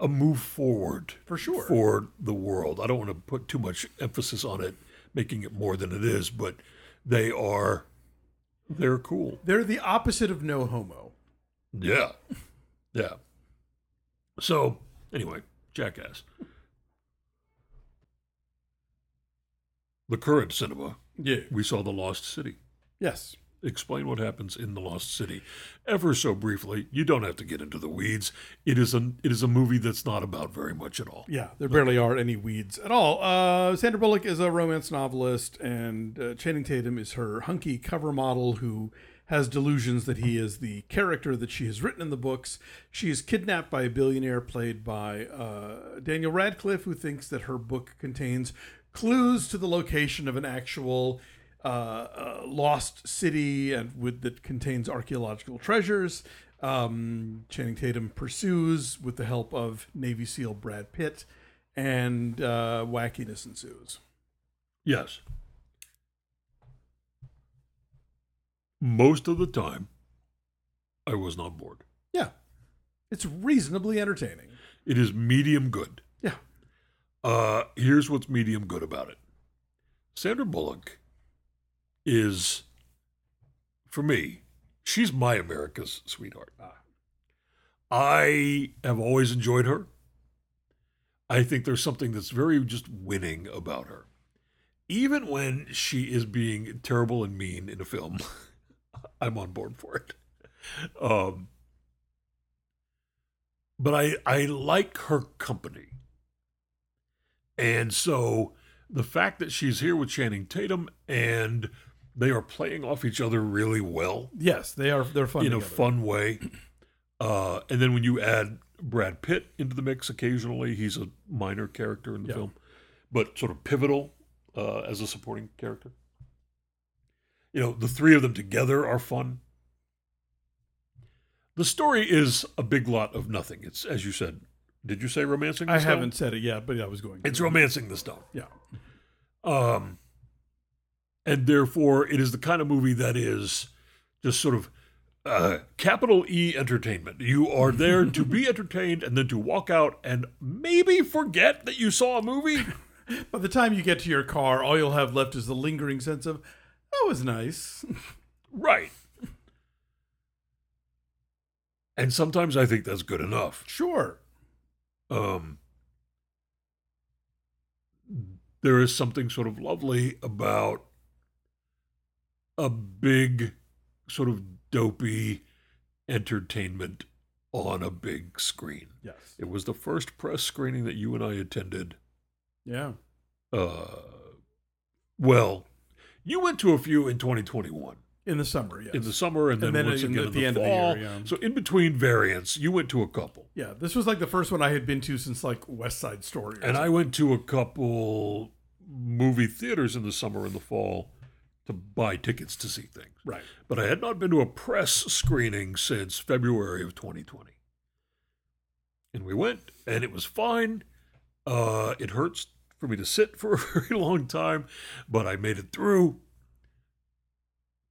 a, move forward For sure. for the world. I don't want to put too much emphasis on it, making it more than it is, but they are they're cool. They're the opposite of no homo. Yeah, yeah. So anyway, Jackass. The current cinema. Yeah. We saw The Lost City. Yes. Explain what happens in the lost city ever so briefly you don't have to get into the weeds it is a it is a movie that's not about very much at all Yeah, there barely are any weeds at all. Uh, Sandra Bullock is a romance novelist, and uh, Channing Tatum is her hunky cover model who has delusions that he is the character that she has written in the books. She is kidnapped by a billionaire played by uh, Daniel Radcliffe, who thinks that her book contains clues to the location of an actual uh, uh, lost city and with that contains archaeological treasures. Um, Channing Tatum pursues with the help of Navy SEAL Brad Pitt, and uh, wackiness ensues. yes most of the time I was not bored. Yeah. It's reasonably entertaining. It is medium good. Yeah. Uh, here's what's medium good about it. Sandra Bullock is, for me, she's my America's sweetheart. I have always enjoyed her. I think there's something that's very just winning about her. Even when she is being terrible and mean in a film, I'm on board for it. Um, but I I like her company. And so the fact that she's here with Channing Tatum and they are playing off each other really well Yes, they are. They're fun. in a together. fun way. Uh, and then when you add Brad Pitt into the mix occasionally, he's a minor character in the Yeah. film, but sort of pivotal uh, as a supporting character. You know, the three of them together are fun. The story is a big lot of nothing. It's, as you said, did you say romancing? the I stone? haven't said it yet, but I was going. To. It's romancing the stone. Yeah. Um, and therefore, it is the kind of movie that is just sort of uh, capital E entertainment. You are there to be entertained and then to walk out and maybe forget that you saw a movie. By the time you get to your car, all you'll have left is the lingering sense of that was nice. right. And sometimes I think that's good enough. sure. Um, there is something sort of lovely about a big, sort of dopey entertainment on a big screen. Yes. It was the first press screening that you and I attended. Yeah. Uh, well, you went to a few in 2021 In the summer. Yes. in the summer, and then, And then once in again the- in the the, end of the fall. year, yeah. So in between variants, you went to a couple. yeah. This was like the first one I had been to since like West Side Story. or And I went to a couple movie theaters in the summer and the fall to buy tickets to see things. right. But I had not been to a press screening since February of 2020. And we went, and it was fine. Uh, it hurts for me to sit for a very long time, but I made it through.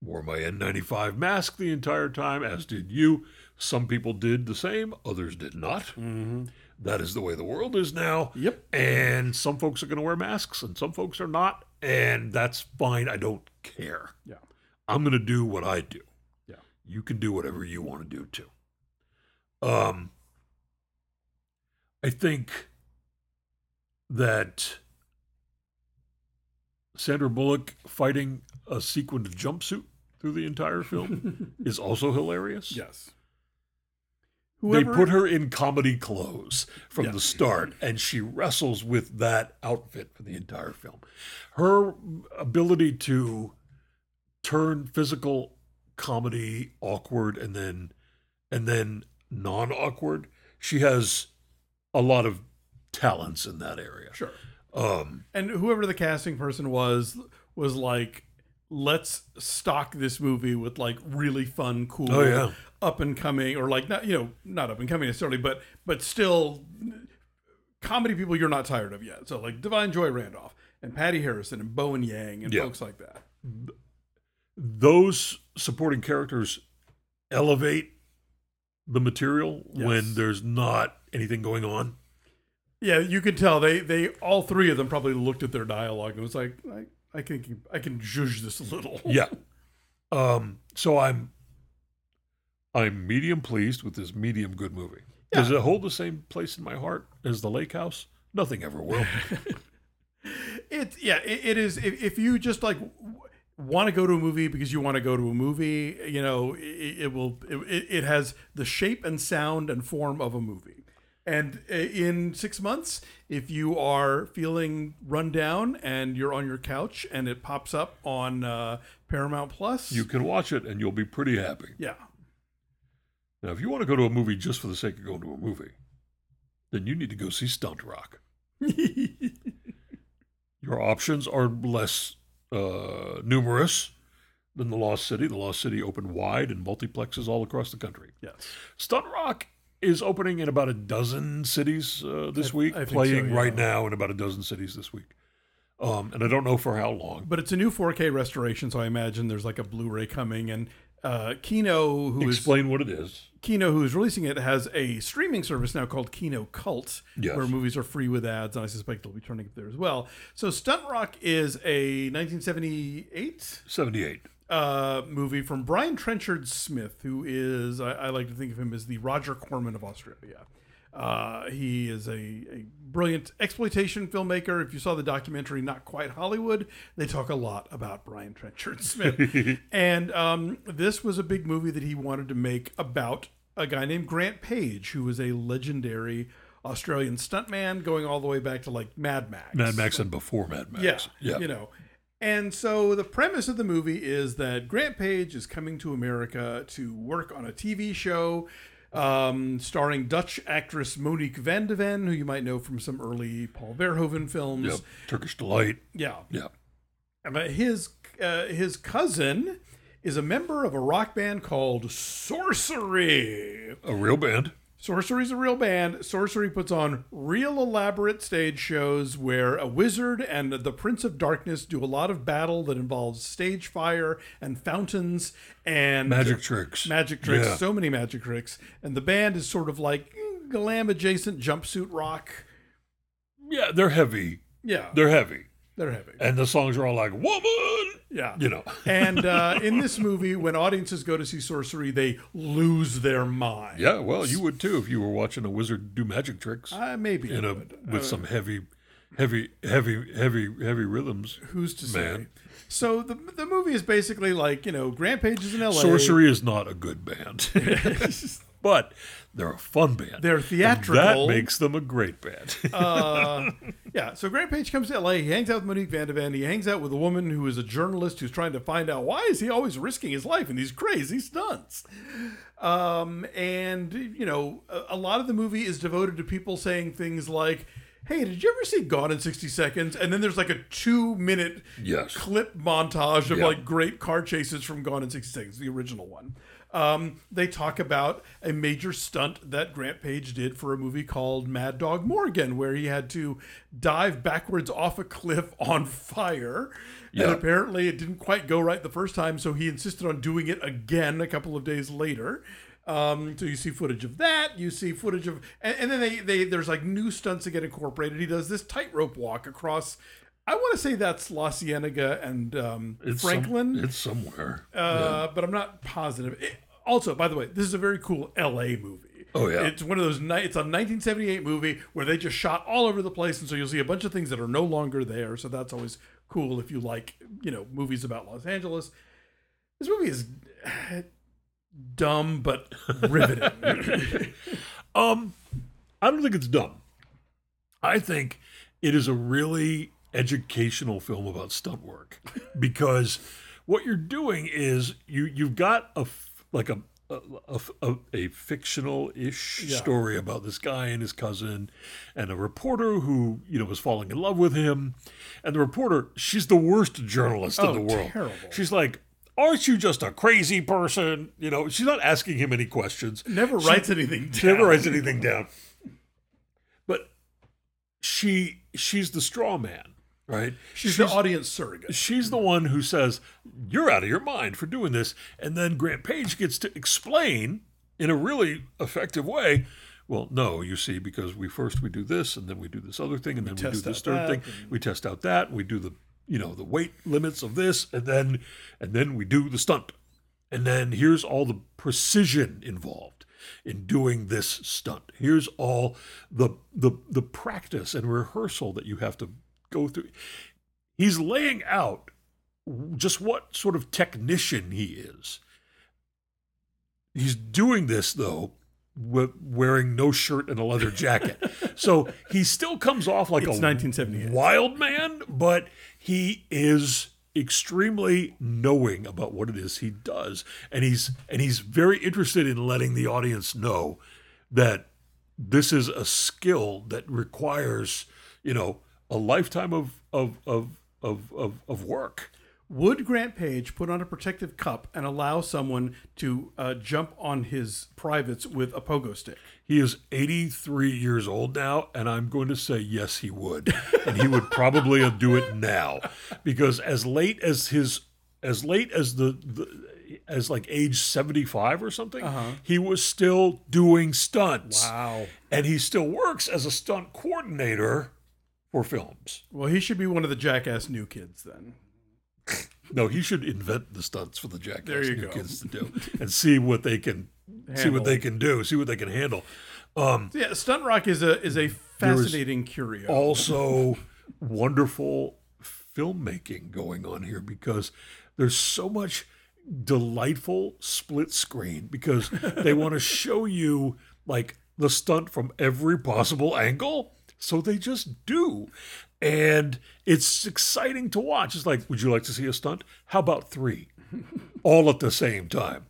Wore my N95 mask the entire time, as did you. Some people did the same, others did not. Mm-hmm. That is the way the world is now. Yep. And some folks are going to wear masks and some folks are not. And that's fine. I don't care. Yeah. I'm going to do what I do. Yeah. You can do whatever you want to do too. Um, I think that Sandra Bullock fighting a sequined jumpsuit through the entire film is also hilarious. Yes. They put her in comedy clothes from Yeah. the start, and she wrestles with that outfit for the entire film. Her ability to turn physical comedy awkward and then and then non-awkward, she has a lot of talents in that area. Sure. Um, And whoever the casting person was was like, let's stock this movie with like really fun, cool, Oh, yeah. Up and coming, or like not you know not up and coming necessarily, but but still comedy people you're not tired of yet. So like Da'Vine Joy Randolph and Patti Harrison and Bowen Yang and Yeah. folks like that. those supporting characters elevate the material Yes. when there's not anything going on. Yeah, you can tell they they all three of them probably looked at their dialogue and was like, I, I can I can judge this a little. yeah. Um, so I'm I'm medium pleased with this medium good movie. Does it hold the same place in my heart as the Lake House? Nothing ever will. It yeah, it, it is. If, if you just like want to go to a movie because you want to go to a movie, you know, it, it will. It, it has the shape and sound and form of a movie. And in six months, if you are feeling run down and you're on your couch and it pops up on uh, Paramount Plus, you can watch it and you'll be pretty happy. yeah, Now, if you want to go to a movie just for the sake of going to a movie, then you need to go see Stunt Rock. Your options are less uh, numerous than The Lost City. The Lost City opened wide in multiplexes all across the country. yes, Stunt Rock is opening in about a dozen cities uh, this I- week, I think so, playing yeah. right now in about a dozen cities this week. Um, and I don't know for how long. but it's a new 4K restoration, so I imagine there's like a Blu-ray coming and Uh, Kino, who is Explain what it is. Kino, who is releasing it, has a streaming service now called Kino Cult, Yes. where movies are free with ads, and I suspect they'll be turning up there as well. So Stunt Rock is a 1978 78. uh, movie from Brian Trenchard Smith, who is, I, I like to think of him as the Roger Corman of Australia. Uh, he is a, a brilliant exploitation filmmaker. If you saw the documentary Not Quite Hollywood, they talk a lot about Brian Trenchard Smith. and um, this was a big movie that he wanted to make about a guy named Grant Page, who was a legendary Australian stuntman going all the way back to like Mad Max. Mad Max and before Mad Max. Yeah, Yeah. you know. And so the premise of the movie is that Grant Page is coming to America to work on a TV show um, starring Dutch actress Monique van de Ven, who you might know from some early Paul Verhoeven films. Yep. Turkish Delight. Yeah. Yeah. Uh, his uh, his cousin is a member of a rock band called Sorcery. A real band. Sorcery's a real band. Sorcery puts on real elaborate stage shows where a wizard and the Prince of Darkness do a lot of battle that involves stage fire and fountains and Magic tricks. magic tricks. Yeah. So many magic tricks. And the band is sort of like glam adjacent jumpsuit rock. Yeah, they're heavy. Yeah, They're heavy. They're heavy. And the songs are all like, woman! Yeah. You know. and uh, in this movie, when audiences go to see Sorcery, they lose their mind. Yeah, well, you would too if you were watching a wizard do magic tricks Uh, maybe. I in a would. with Uh, some heavy, heavy, heavy, heavy, heavy rhythms. Who's to say? Man. So the the movie is basically like you know Grant Page is in L.A. Sorcery is not a good band, but they're a fun band. They're And theatrical. That makes them a great band. uh, yeah. So Grant Page comes to L.A. He hangs out with Monique Van de Ven. He hangs out with a woman who is a journalist who's trying to find out why is he always risking his life in these crazy stunts. Um, and you know, a, a lot of the movie is devoted to people saying things like. Hey, did you ever see Gone in 60 Seconds? And then there's like a two minute yes. clip montage of Yeah. like great car chases from Gone in 60 Seconds, the original one. Um, they talk about a major stunt that Grant Page did for a movie called Mad Dog Morgan, where he had to dive backwards off a cliff on fire. And apparently it didn't quite go right the first time, so he insisted on doing it again a couple of days later. Um, so you see footage of that. You see footage of, and, and then they, they there's like new stunts that get incorporated. He does this tightrope walk across. I want to say that's La Cienega and um, It's some- Franklin, it's somewhere. uh, but I'm not positive. It- also, by the way, this is a very cool L.A. movie. Oh, yeah. it's one of those. It's a 1978 movie where they just shot all over the place, and so you'll see a bunch of things that are no longer there. So that's always cool if you like, you know, movies about Los Angeles. This movie is dumb but riveting. Um, I don't think it's dumb. I think it is a really educational film about stunt work because what you're doing is you you've got a like a a, a, a fictional-ish Yeah. story about this guy and his cousin and a reporter who you know was falling in love with him and the reporter she's the worst journalist Oh, in the world terrible. she's like aren't you just a crazy person you know she's not asking him any questions Never writes anything. she never writes anything down. But she she's the straw man, right? She's, the audience surrogate. she's the one who says, You're out of your mind for doing this. And then Grant Page gets to explain in a really effective way. Well, no, you see, because we first we do this and then we do this other thing and then we do this third thing. We test out that, we do the you know, the weight limits of this, and then and then we do the stunt. And then here's all the precision involved in doing this stunt. Here's all the the the practice and rehearsal that you have to go through. He's laying out just what sort of technician he is. He's doing this though with wearing no shirt and a leather jacket. so he still comes off like It's a 1978. wild man, but he is extremely knowing about what it is he does and he's and he's very interested in letting the audience know that this is a skill that requires you know a lifetime of of of of of, of work Would Grant Page put on a protective cup and allow someone to uh, jump on his privates with a pogo stick? he is 83 years old now and i'm going to say yes he would and he would probably do it now because as late as his as late as the, the as like age 75 or something, Uh-huh. he was still doing stunts. Wow. And he still works as a stunt coordinator for films. Well, he should be one of the jackass new kids then. No, he should invent the stunts for the Jackass new go. kids to do and see what they can see what they can do, see what they can handle. Um, yeah, stunt rock is a is a fascinating curio. also wonderful filmmaking going on here because there's so much delightful split screen because they want to show you like the stunt from every possible angle so they just do and it's exciting to watch it's like would you like to see a stunt how about three all at the same time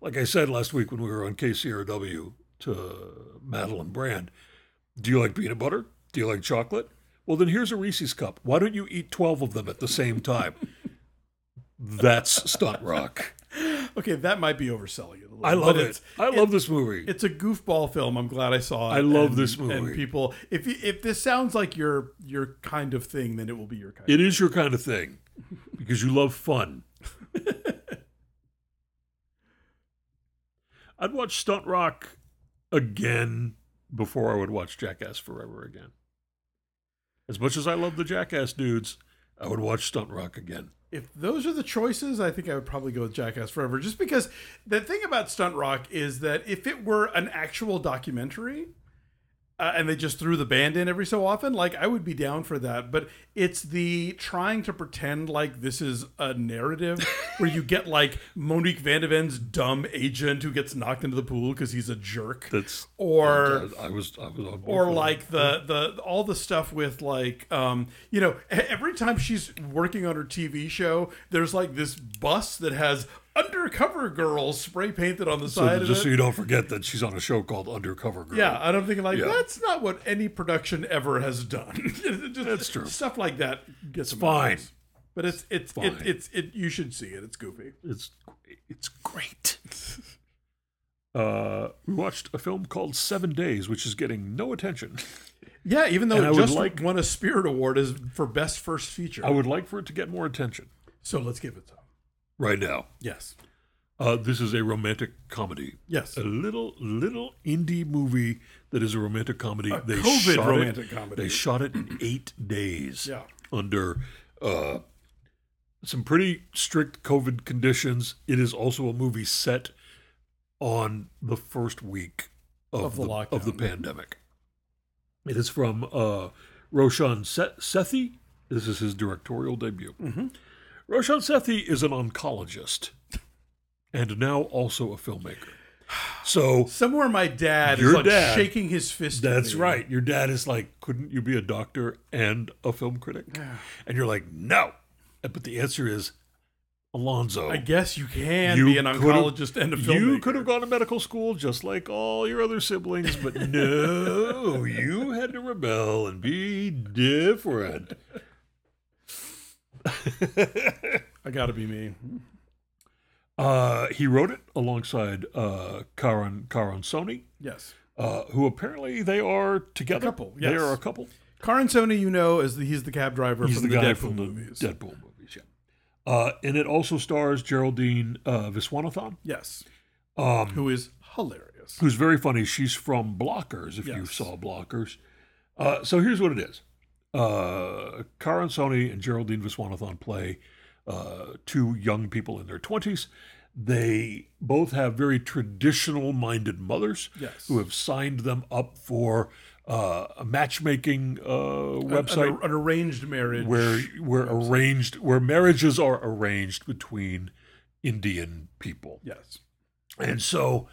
like i said last week when we were on kcrw to Madeleine Brand do you like peanut butter? Do you like chocolate? Well, then here's a Reese's cup. Why don't you eat 12 of them at the same time? That's stunt rock. okay, that might be overselling it little. I love but it. I love this movie. It's a goofball film. I'm glad I saw it. I love and- this movie. And people, if you, if this sounds like your your kind of thing, then it will be your kind. It is your kind of thing because you love fun. I'd watch Stunt Rock again before I would watch Jackass Forever again. As much as I love the Jackass dudes, I would watch Stunt Rock again. if those are the choices, I think I would probably go with Jackass Forever. Just because the thing about Stunt Rock is that if it were an actual documentary, uh, and they just threw the band in every so often, like I would be down for that. But it's the trying to pretend like this is a narrative where you get like Monique van de Ven's dumb agent who gets knocked into the pool because he's a jerk, That's or I was I was on or that. like the the all the stuff with like um you know every time she's working on her TV show there's like this bus that has undercover girls spray painted on the So side of just it. so you don't forget that she's on a show called Undercover Girl. yeah, and I'm thinking like Yeah. that's not what any production ever has done. Just That's true. Stuff like that gets fine. but it's it's it, it's it. You should see it. It's goofy. It's it's great. Uh, we watched a film called Seven Days, which is getting no attention. Yeah, even though And I it would just like- won a Spirit Award as for best first feature. I would like for it to get more attention so let's give it him. Right now. Yes. Uh, this is a romantic comedy, Yes. a little little indie movie that is a romantic comedy. A they COVID shot romantic it, comedy. They shot it in eight days. Yeah. under uh, some pretty strict COVID conditions. It is also a movie set on the first week of, Of the the, of the pandemic. It is from uh, Roshan Sethi. This is his directorial debut. Mm-hmm. Roshan Sethi is an oncologist and now also a filmmaker. So Somewhere my dad Your is like dad- shaking his fist. at that's right. Your dad is like, couldn't you be a doctor and a film critic? And you're like, no. But the answer is, Alonso. I guess you can You be an oncologist and a filmmaker. You could have gone to medical school just like all your other siblings, but no, you had to rebel and be different. I got to be me. Uh, he wrote it alongside uh, Karan Karan Soni, Yes. uh, who apparently they are together. couple, They are a couple. Karan Soni, you know, is the, he's the cab driver He's from the, the, Deadpool from the movies. Deadpool movies. Yeah. Uh, and it also stars Geraldine uh, Viswanathan, yes. um, Who is hilarious. who's very funny. She's from Blockers, if you saw Blockers. Uh, so here's what it is uh, Karan Soni and Geraldine Viswanathan play uh, two young people in their 20s. They both have very traditional minded mothers Yes. who have signed them up for uh, a matchmaking uh, website An, an arranged marriage. where where arranged where marriages are arranged between Indian people. Yes. And so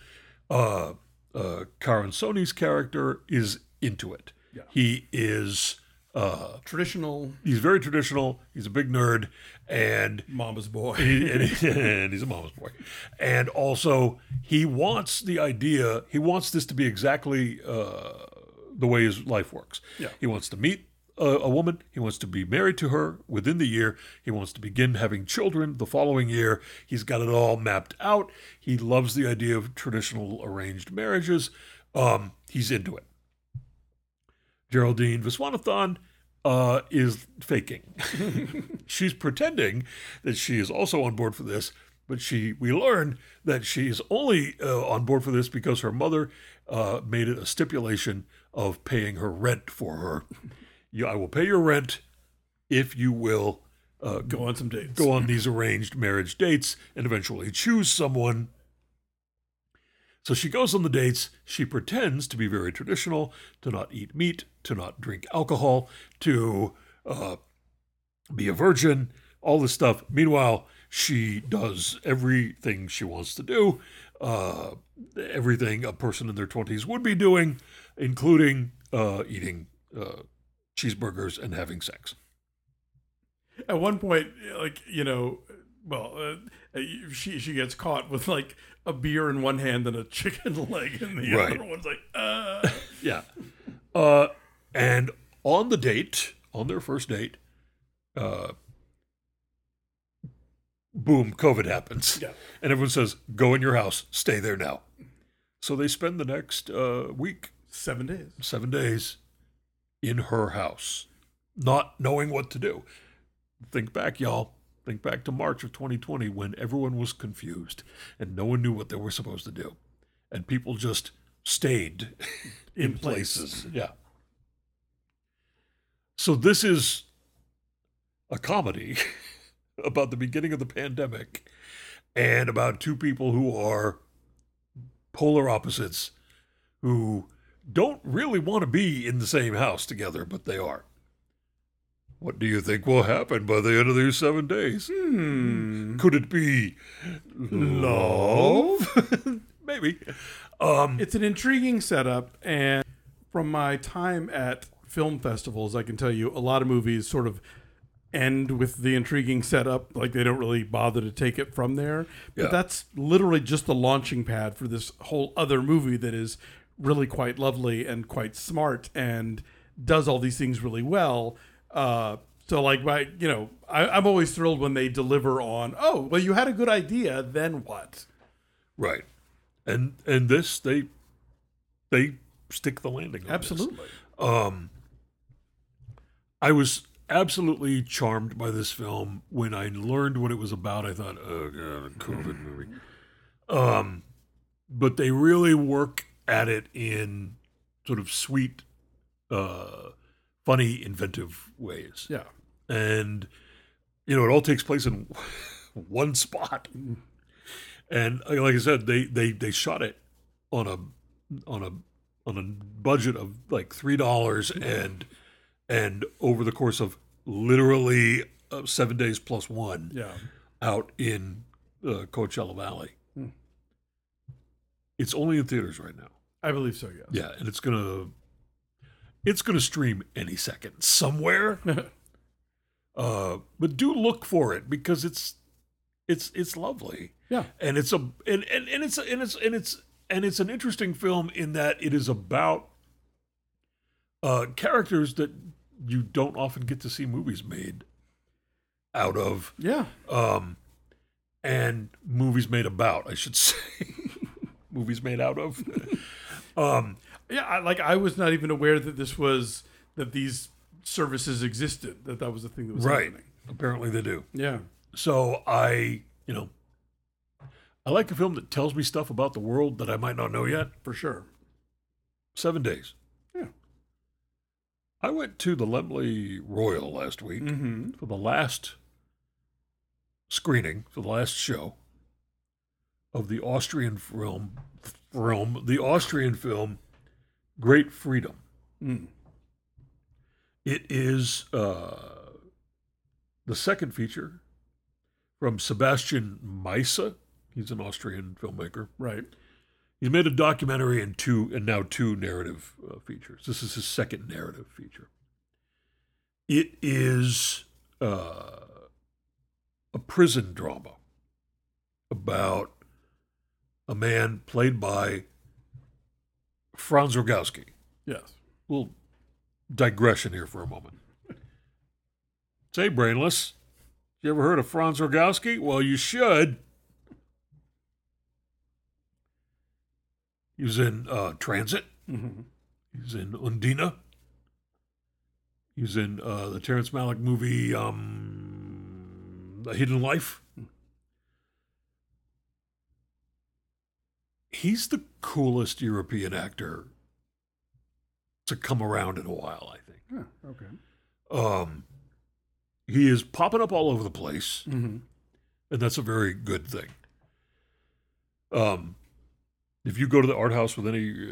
uh uh Karan Soni's character is into it. Yeah. He is uh Traditional he's very traditional, he's a big nerd and mama's boy. he, and, he- and he's a mama's boy. And also, he wants the idea, he wants this to be exactly uh, the way his life works. Yeah. He wants to meet a, a woman, he wants to be married to her within the year, he wants to begin having children the following year. He's got it all mapped out. He loves the idea of traditional arranged marriages. Um, he's into it. Geraldine Viswanathan uh, is faking. She's pretending that she is also on board for this, But she, we learn that she's only uh, on board for this because her mother uh, made it a stipulation of paying her rent for her. You, I will pay your rent if you will uh, Go on some dates. go on these arranged marriage dates and eventually choose someone. So she goes on the dates. She pretends to be very traditional, to not eat meat, to not drink alcohol, to uh, be a virgin, all this stuff. Meanwhile, she does everything she wants to do, uh, everything a person in their 20s would be doing, including uh, eating uh, cheeseburgers and having sex. At one point, like you know, well, uh, she she gets caught with like a beer in one hand and a chicken leg in the Right. other. One's like, uh, Yeah. Uh, and on the date, on their first date, uh, boom, COVID happens. Yeah. And everyone says, go in your house, stay there now. So they spend the next uh, week, seven days. seven days, in her house, not knowing what to do. Think back, y'all. Think back to March of 2020 when everyone was confused and no one knew what they were supposed to do. And people just stayed in, In place. places. Yeah. So this is a comedy about the beginning of the pandemic and about two people who are polar opposites who don't really want to be in the same house together, but they are. What do you think will happen by the end of these seven days? Hmm. Could it be love? Maybe. Um, It's an intriguing setup, and from my time at film festivals, I can tell you a lot of movies sort of end with the intriguing setup. Like they don't really bother to take it from there. But Yeah. that's literally just the launching pad for this whole other movie that is really quite lovely and quite smart and does all these things really well. Uh, so like my, you know, I, I'm always thrilled when they deliver on. Oh, well, you had a good idea. Then what? right. And and this they they stick the landing. Absolutely. Um, I was absolutely charmed by this film when I learned what it was about. I thought, oh god, a COVID movie. Um, but they really work at it in sort of sweet, uh, funny, inventive ways. Yeah. and you know it all takes place in one spot and like i said they they they shot it on a on a on a budget of like three dollars and and over the course of literally uh, seven days plus one Yeah. out in uh, coachella valley it's only in theaters right now I believe so, yes. yeah and it's gonna it's gonna stream any second somewhere. Uh but do look for it because it's it's it's lovely. Yeah. and it's a and, and, and it's and it's and it's and it's an interesting film in that it is about uh characters that you don't often get to see movies made out of. Yeah. um and movies made about i should say. Movies made out of. Um Yeah. I, like I was not even aware that this was that these services existed. That that was the thing that was right happening. apparently they do Yeah. So I, you know, I like a film that tells me stuff about the world that I might not know yet. For sure. Seven days. Yeah. I went to the Laemmle Royal last week Mm-hmm. for the last screening, for the last show of the Austrian film, film the Austrian film Great Freedom. Mm. It is uh, the second feature from Sebastian Meise. He's an Austrian filmmaker. Right. He's made a documentary and two, and now two narrative uh, features. This is his second narrative feature. It is uh, a prison drama about a man played by Franz Rogowski Yes. little digression here for a moment. Say, brainless, you ever heard of Franz Rogowski? Well, you should. He was in uh, Transit. Mm-hmm. He was in Undine. He was in uh, the Terrence Malick movie um, A Hidden Life. He's the coolest European actor to come around in a while, I think. Yeah, okay. Um, he is popping up all over the place, Mm-hmm. and that's a very good thing. Um, if you go to the art house with any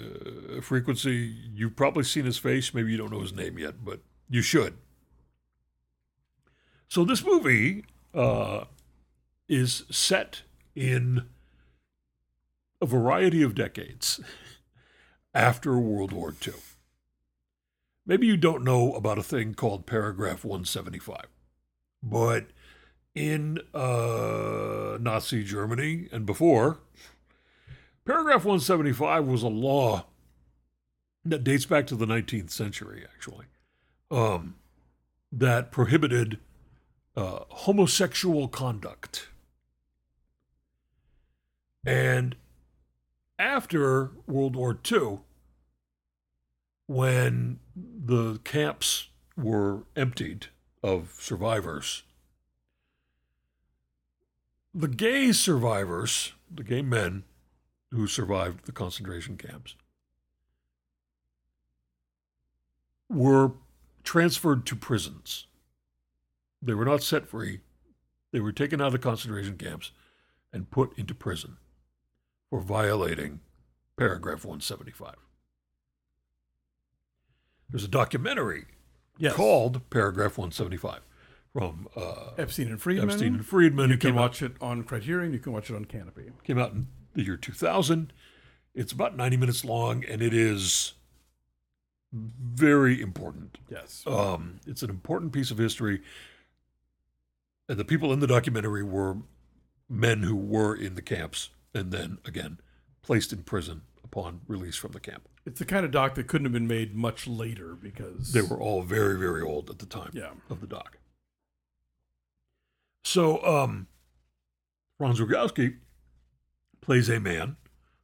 uh, frequency, you've probably seen his face. Maybe you don't know his name yet, but you should. So this movie uh, is set in a variety of decades after World War II. Maybe you don't know about a thing called Paragraph 175, but in uh, Nazi Germany and before, Paragraph 175 was a law that dates back to the 19th century, actually, um, that prohibited uh, homosexual conduct. And after World War II, when the camps were emptied of survivors, the gay survivors, the gay men who survived the concentration camps, were transferred to prisons. They were not set free. They were taken out of the concentration camps and put into prison for violating paragraph 175. There's a documentary Yes. called Paragraph 175 from uh, Epstein and Friedman. Epstein and Friedman. You can came out, watch it on Criterion. You can watch it on Kanopy. came out in the year 2000. It's about 90 minutes long, and it is very important. Yes. Um, it's an important piece of history. And the people in the documentary were men who were in the camps and then, again, placed in prison upon release from the camp. It's the kind of doc that couldn't have been made much later because They were all very, very old at the time Yeah. of the doc. So, um, Franz Rogowski plays a man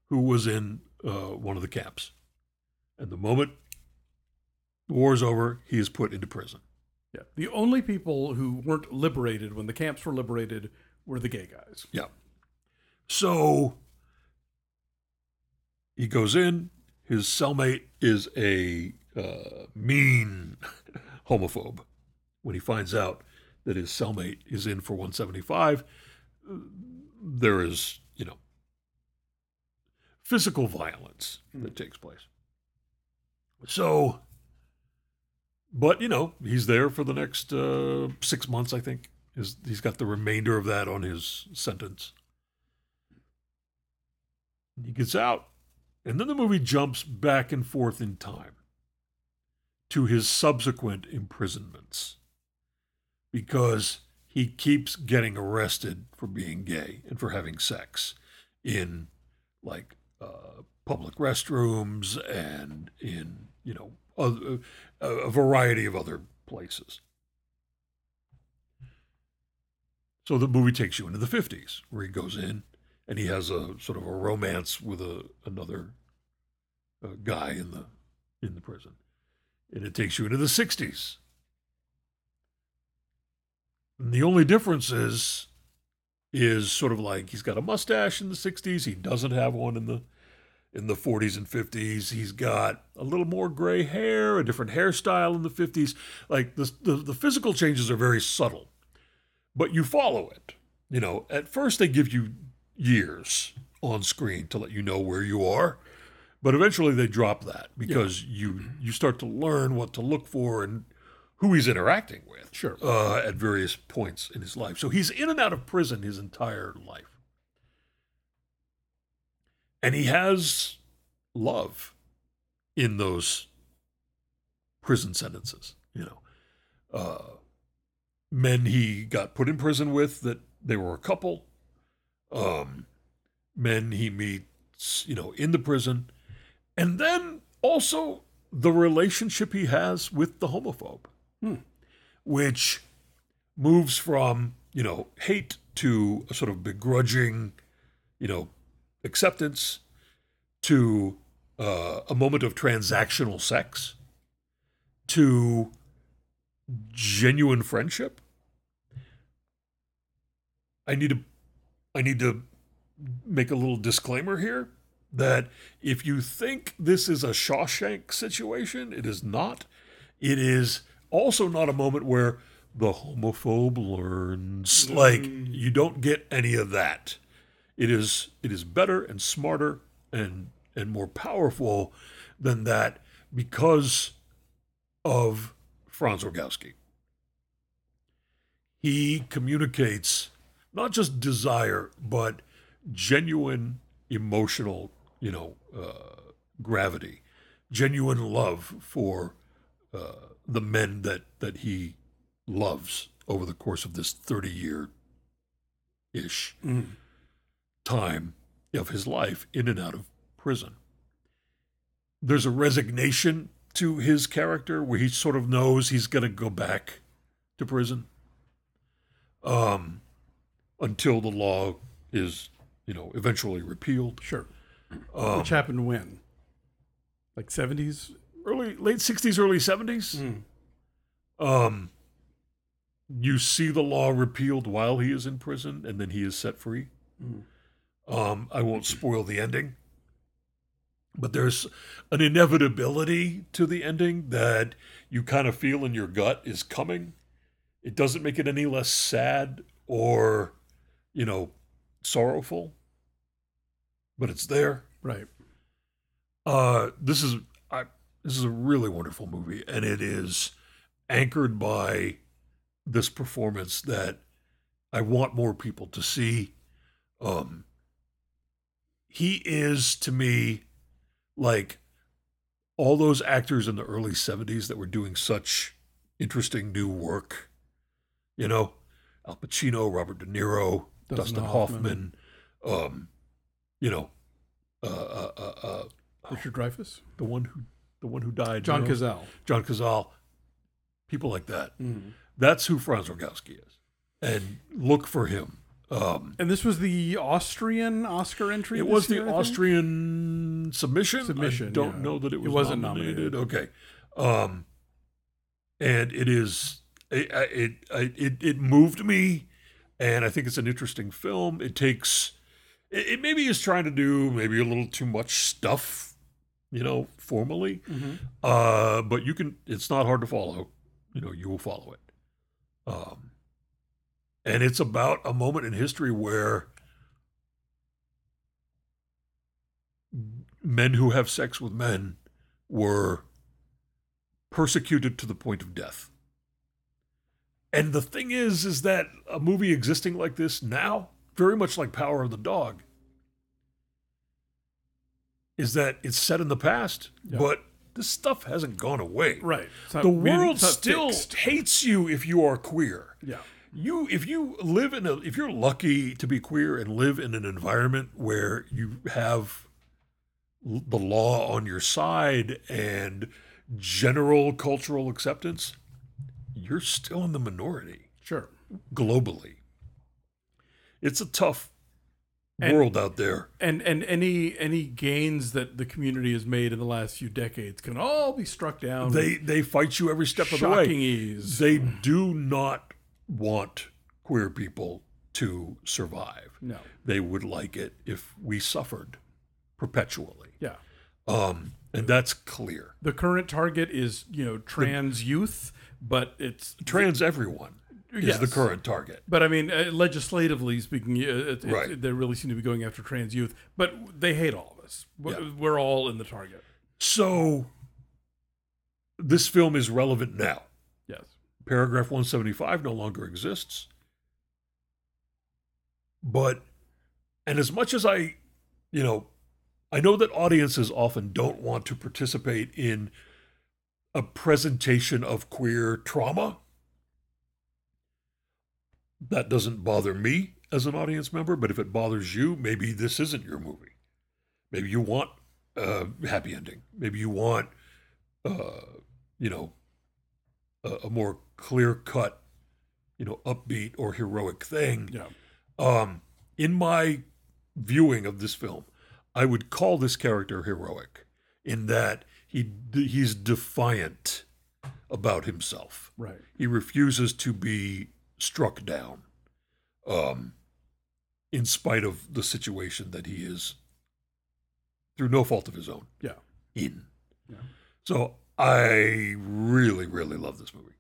who was in uh, one of the camps. And the moment the war is over, he is put into prison. Yeah. The only people who weren't liberated when the camps were liberated were the gay guys. Yeah. So he goes in. His cellmate is a uh, mean homophobe. When he finds out that his cellmate is in for 175, uh, there is, you know, physical violence that takes place. So, but, you know, he's there for the next uh, six months, I think. He's got the remainder of that on his sentence. He gets out, and then the movie jumps back and forth in time to his subsequent imprisonments because he keeps getting arrested for being gay and for having sex in like uh, public restrooms and in you know a, a, a variety of other places. So the movie takes you into the 50s, where he goes in and he has a sort of a romance with a another uh, guy in the in the prison, and it takes you into the 60s. And the only difference is is sort of like he's got a mustache in the 60s, he doesn't have one in the in the 40s and 50s. He's got a little more gray hair, a different hairstyle in the 50s. Like the, the, the physical changes are very subtle, but you follow it. You know, at first they give you years on screen to let you know where you are, but eventually they drop that because you you start to learn what to look for and who he's interacting with Sure. uh, at various points in his life. So he's in and out of prison his entire life. And he has love in those prison sentences, you know. Uh, men he got put in prison with that they were a couple. Um, men he meets, you know, in the prison. And then also the relationship he has with the homophobe which moves from you know hate to a sort of begrudging you know acceptance to uh, a moment of transactional sex to genuine friendship i need to i need to make a little disclaimer here that if you think this is a Shawshank situation, it is not. It is also not a moment where the homophobe learns. Mm. Like you don't get any of that. It is it is better and smarter and and more powerful than that because of Franz Rogowski. He communicates not just desire, but genuine emotional, you know, uh, gravity, genuine love for uh, the men that that he loves over the course of this thirty year ish time of his life in and out of prison. There's a resignation to his character where he sort of knows he's going to go back to prison um, until the law is, you know, eventually repealed. Sure. Um, Which happened when? Like 70s? early late 60s early 70s Mm. um you see the law repealed while he is in prison and then he is set free Mm. um i won't spoil the ending but there's an inevitability to the ending that you kind of feel in your gut is coming it doesn't make it any less sad or you know sorrowful but it's there Right. uh, this is I, this is a really wonderful movie, and it is anchored by this performance that I want more people to see. Um, he is to me like all those actors in the early '70s that were doing such interesting new work. You know, Al Pacino, Robert De Niro, Dustin Hoffman. Hoffman. um, you know, uh, uh, uh, uh, Richard Dreyfuss? the one who the one who died, John you know? Cazale. John Cazale, people like that. Mm. That's who Franz Rogowski is, and look for him. Um, And this was the Austrian Oscar entry? it was the year, I? Austrian submission. Submission, I don't yeah. know that it was. It was wasn't nominated. Okay, um, and it is it it it it moved me, and I think it's an interesting film. It takes it, it maybe is trying to do maybe a little too much stuff, you know, formally. Mhm. Uh, but you can. It's not hard to follow. You know, you will follow it. Um, and it's about a moment in history where men who have sex with men were persecuted to the point of death. And the thing is, is that a movie existing like this now, very much like Power of the Dog, is that it's set in the past, Yeah. but this stuff hasn't gone away. Right. Not- The world still fixed. hates you if you are queer. Yeah. You if you live in a if you're lucky to be queer and live in an environment where you have the law on your side and general cultural acceptance, you're still in the minority Sure. globally. It's a tough And- world out there. And and any any gains that the community has made in the last few decades can all be struck down. They they fight you every step of the way. shocking ease. They do not want queer people to survive. no. They would like it if we suffered perpetually. Yeah. Um, and that's clear. The current target is you know trans youth, but it's Trans everyone is Yes. the current target. But I mean, uh, legislatively speaking, uh, it, it, Right. they really seem to be going after trans youth. But they hate all of us. We're, Yeah. we're all in the target. So this film is relevant now. Yes. Paragraph 175 no longer exists. But, and as much as I, you know, I know that audiences often don't want to participate in a presentation of queer trauma. That doesn't bother me as an audience member, but if it bothers you, maybe this isn't your movie. Maybe you want a happy ending. Maybe you want, uh, you know, a, a more clear cut, you know, upbeat or heroic thing. Yeah. Um, in my viewing of this film, I would call this character heroic in that he he's defiant about himself. Right. He refuses to be struck down, um, in spite of the situation that he is through no fault of his own, Yeah. in. Yeah. So I really, really love this movie.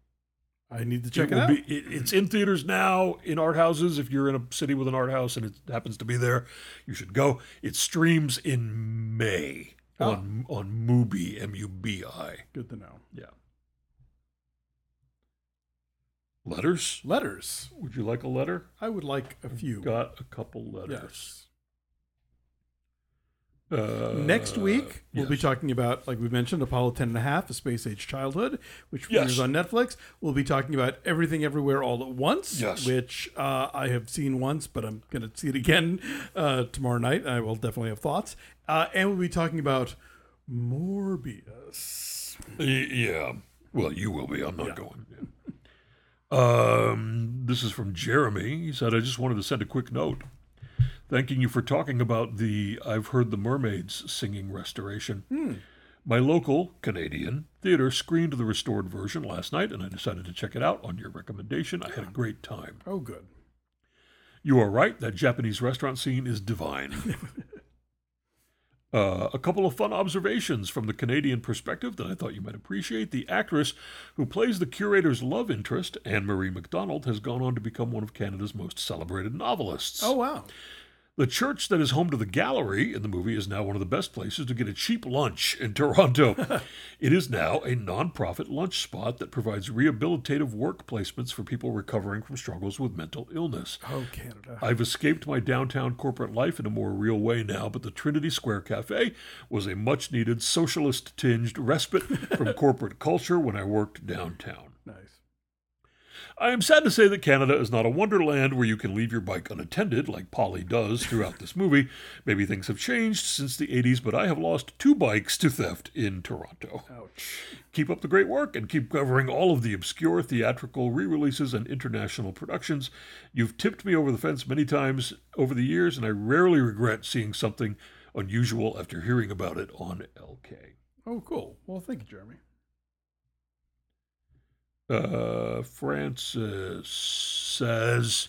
I need to check it, will out. Be, it, it's in theaters now in art houses. If you're in a city with an art house and it happens to be there, you should go. It streams in May Oh. on on Mubi, M U B I. Good to know. Yeah. Letters? Letters. Would you like a letter? I would like a few. Got a couple letters. Yes. Uh, Next week, we'll be talking about, like we mentioned, Apollo 10 and a half, A Space Age Childhood, which Yes. premieres on Netflix. We'll be talking about Everything Everywhere All at Once, Yes. which uh, I have seen once, but I'm going to see it again uh, tomorrow night. I will definitely have thoughts. Uh, and we'll be talking about Morbius. Yeah. Well, you will be. I'm not going. Yeah. Um, this is from Jeremy. He said, I just wanted to send a quick note thanking you for talking about the I've Heard the Mermaids singing restoration. My local Canadian theater screened the restored version last night, and I decided to check it out on your recommendation. I had a great time. Oh, good. You are right, that Japanese restaurant scene is divine. Uh, a couple of fun observations from the Canadian perspective that I thought you might appreciate. The actress who plays the curator's love interest, Ann-Marie MacDonald, has gone on to become one of Canada's most celebrated novelists. Oh, wow. The church that is home to the gallery in the movie is now one of the best places to get a cheap lunch in Toronto. it is now a nonprofit lunch spot that provides rehabilitative work placements for people recovering from struggles with mental illness. Oh, Canada. I've escaped my downtown corporate life in a more real way now, but the Trinity Square Cafe was a much needed socialist tinged respite from corporate culture when I worked downtown. I am sad to say that Canada is not a wonderland where you can leave your bike unattended, like Polly does throughout this movie. Maybe things have changed since the 80s, but I have lost two bikes to theft in Toronto. Ouch. Keep up the great work and keep covering all of the obscure theatrical re releases and international productions. You've tipped me over the fence many times over the years, and I rarely regret seeing something unusual after hearing about it on LK. Oh, cool. Well, thank you, Jeremy. Uh, Francis says,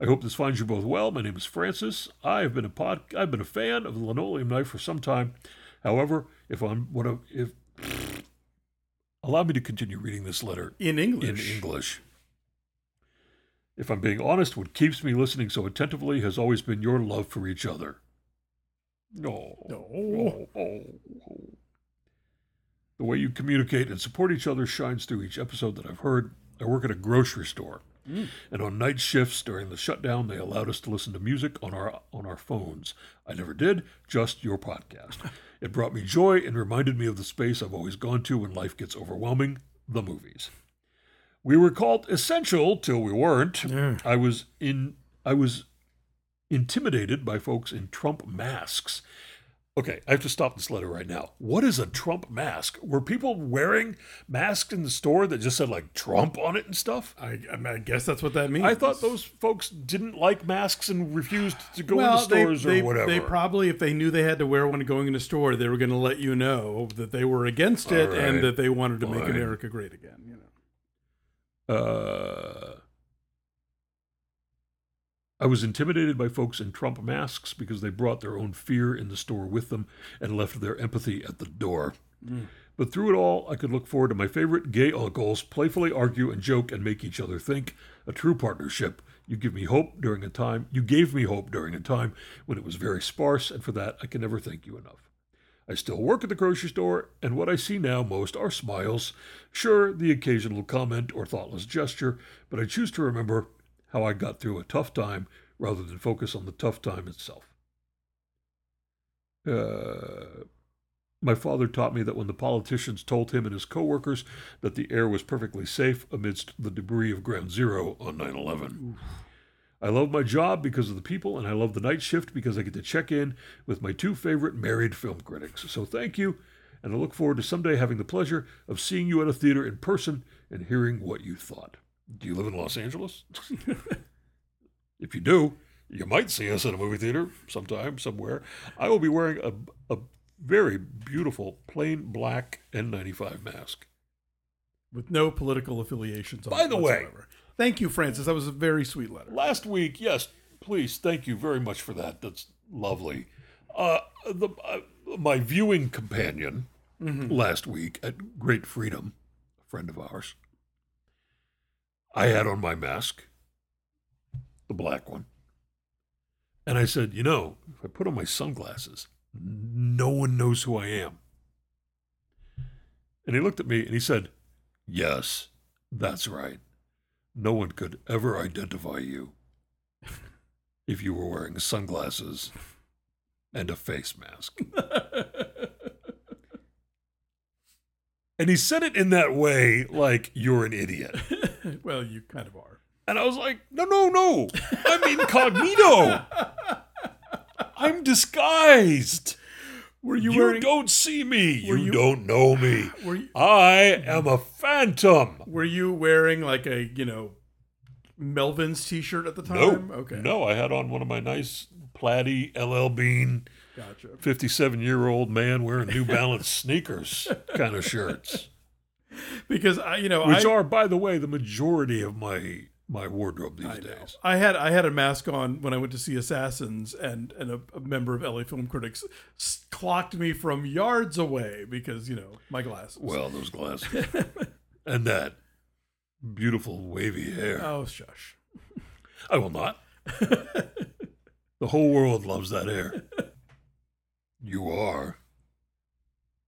"I hope this finds you both well. My name is Francis. I have been a pod. I've been a fan of the linoleum knife for some time. However, if I'm what I- if allow me to continue reading this letter In English. in English. English. If I'm being honest, what keeps me listening so attentively has always been your love for each other. No. No. Oh, oh, oh. The way you communicate and support each other shines through each episode that I've heard. I work at a grocery store, and on night shifts during the shutdown, they allowed us to listen to music on our on our phones. I never did, just your podcast. It brought me joy and reminded me of the space I've always gone to when life gets overwhelming: the movies. We were called essential till we weren't. I was in I was intimidated by folks in Trump masks. Okay, I have to stop this letter right now. What is a Trump mask? Were people wearing masks in the store that just said like Trump on it and stuff? I, I, mean, I guess that's what that means. I thought those folks didn't like masks and refused to go well, into stores they, they, or whatever. They probably, if they knew they had to wear one going in a store, they were going to let you know that they were against it right. and that they wanted to make. America great again. You know. Uh, I was intimidated by folks in Trump masks because they brought their own fear in the store with them and left their empathy at the door. Mm. But through it all, I could look forward to my favorite gay uncles playfully argue and joke and make each other think. A true partnership. You give me hope during a time. You gave me hope during a time when it was very sparse, and for that I can never thank you enough. I still work at the grocery store, and what I see now most are smiles. Sure, the occasional comment or thoughtless gesture, but I choose to remember how I got through a tough time rather than focus on the tough time itself. Uh, my father taught me that when the politicians told him and his coworkers that the air was perfectly safe amidst the debris of Ground Zero on 9 11. I love my job because of the people, and I love the night shift because I get to check in with my two favorite married film critics. So thank you, and I look forward to someday having the pleasure of seeing you at a theater in person and hearing what you thought. Do you live in Los Angeles? if you do, you might see us at a movie theater sometime, somewhere. I will be wearing a, a very beautiful plain black N95 mask. With no political affiliations. on it. By the way- thank you, Francis. That was a very sweet letter. Last week, yes, please, thank you very much for that. That's lovely. Uh, the uh, my viewing companion last week at Great Freedom, a friend of ours, I had on my mask, the black one. And I said, you know, if I put on my sunglasses, no one knows who I am. And he looked at me and he said, Yes, that's right. No one could ever identify you if you were wearing sunglasses and a face mask. and he said it in that way like you're an idiot. well, you kind of are. And I was like, no, no, no. I'm incognito. I'm disguised. Were you, You, wearing? don't see me. You, you- don't know me. You, I am a phantom. were you wearing like a you know Melvin's T-shirt at the No. time? Okay, No, I had on one of my nice plaid LL Bean, gotcha. 57 year old man wearing New Balance sneakers kind of shirts, Because I, you know, which I, are, by the way, the majority of my my wardrobe these I days. I had I had a mask on when I went to see Assassins, and and a, a member of LA Film Critics s- clocked me from yards away because you know my glasses. Well, those glasses and that beautiful wavy hair. oh shush. I will not. the whole world loves that hair. You are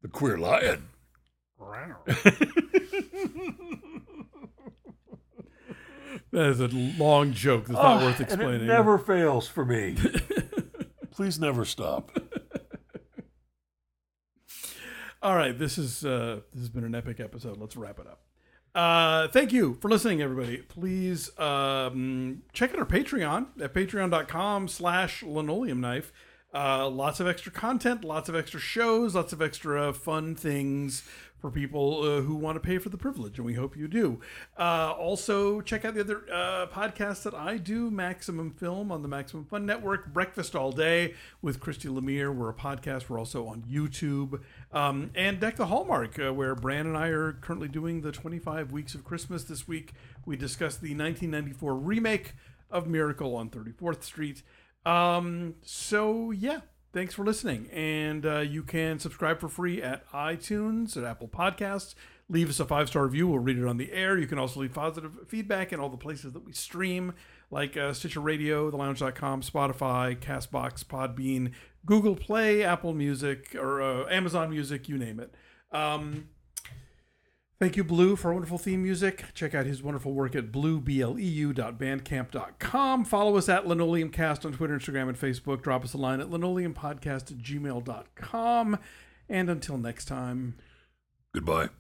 the queer lion. That is a long joke. That's not worth explaining. it never fails for me. Please never stop. All right, this is uh, this has been an epic episode. Let's wrap it up. Uh, thank you for listening, everybody. Please um, check out our Patreon at patreon.com slash linoleum knife. Uh, lots of extra content, lots of extra shows, lots of extra fun things for people uh, who want to pay for the privilege, and we hope you do. Uh, also, check out the other uh, podcasts that I do Maximum Film on the Maximum Fun Network, Breakfast All Day with Christy Lemire. We're a podcast. We're also on YouTube. Um, and Deck the Hallmark, uh, where Bran and I are currently doing the 25 Weeks of Christmas this week. We discussed the 1994 remake of Miracle on 34th Street. Um, so, yeah, thanks for listening. And uh, you can subscribe for free at iTunes, at Apple Podcasts. Leave us a five star review. We'll read it on the air. You can also leave positive feedback in all the places that we stream, like uh, Stitcher Radio, TheLounge.com, Spotify, Castbox, Podbean, Google Play, Apple Music, or uh, Amazon Music, you name it. Um, Thank you, Bleu, for wonderful theme music. Check out his wonderful work at bluebleu.bandcamp.com. Follow us at linoleumcast on Twitter, Instagram, and Facebook. Drop us a line at linoleumpodcast at gmail.com. And until next time. Goodbye.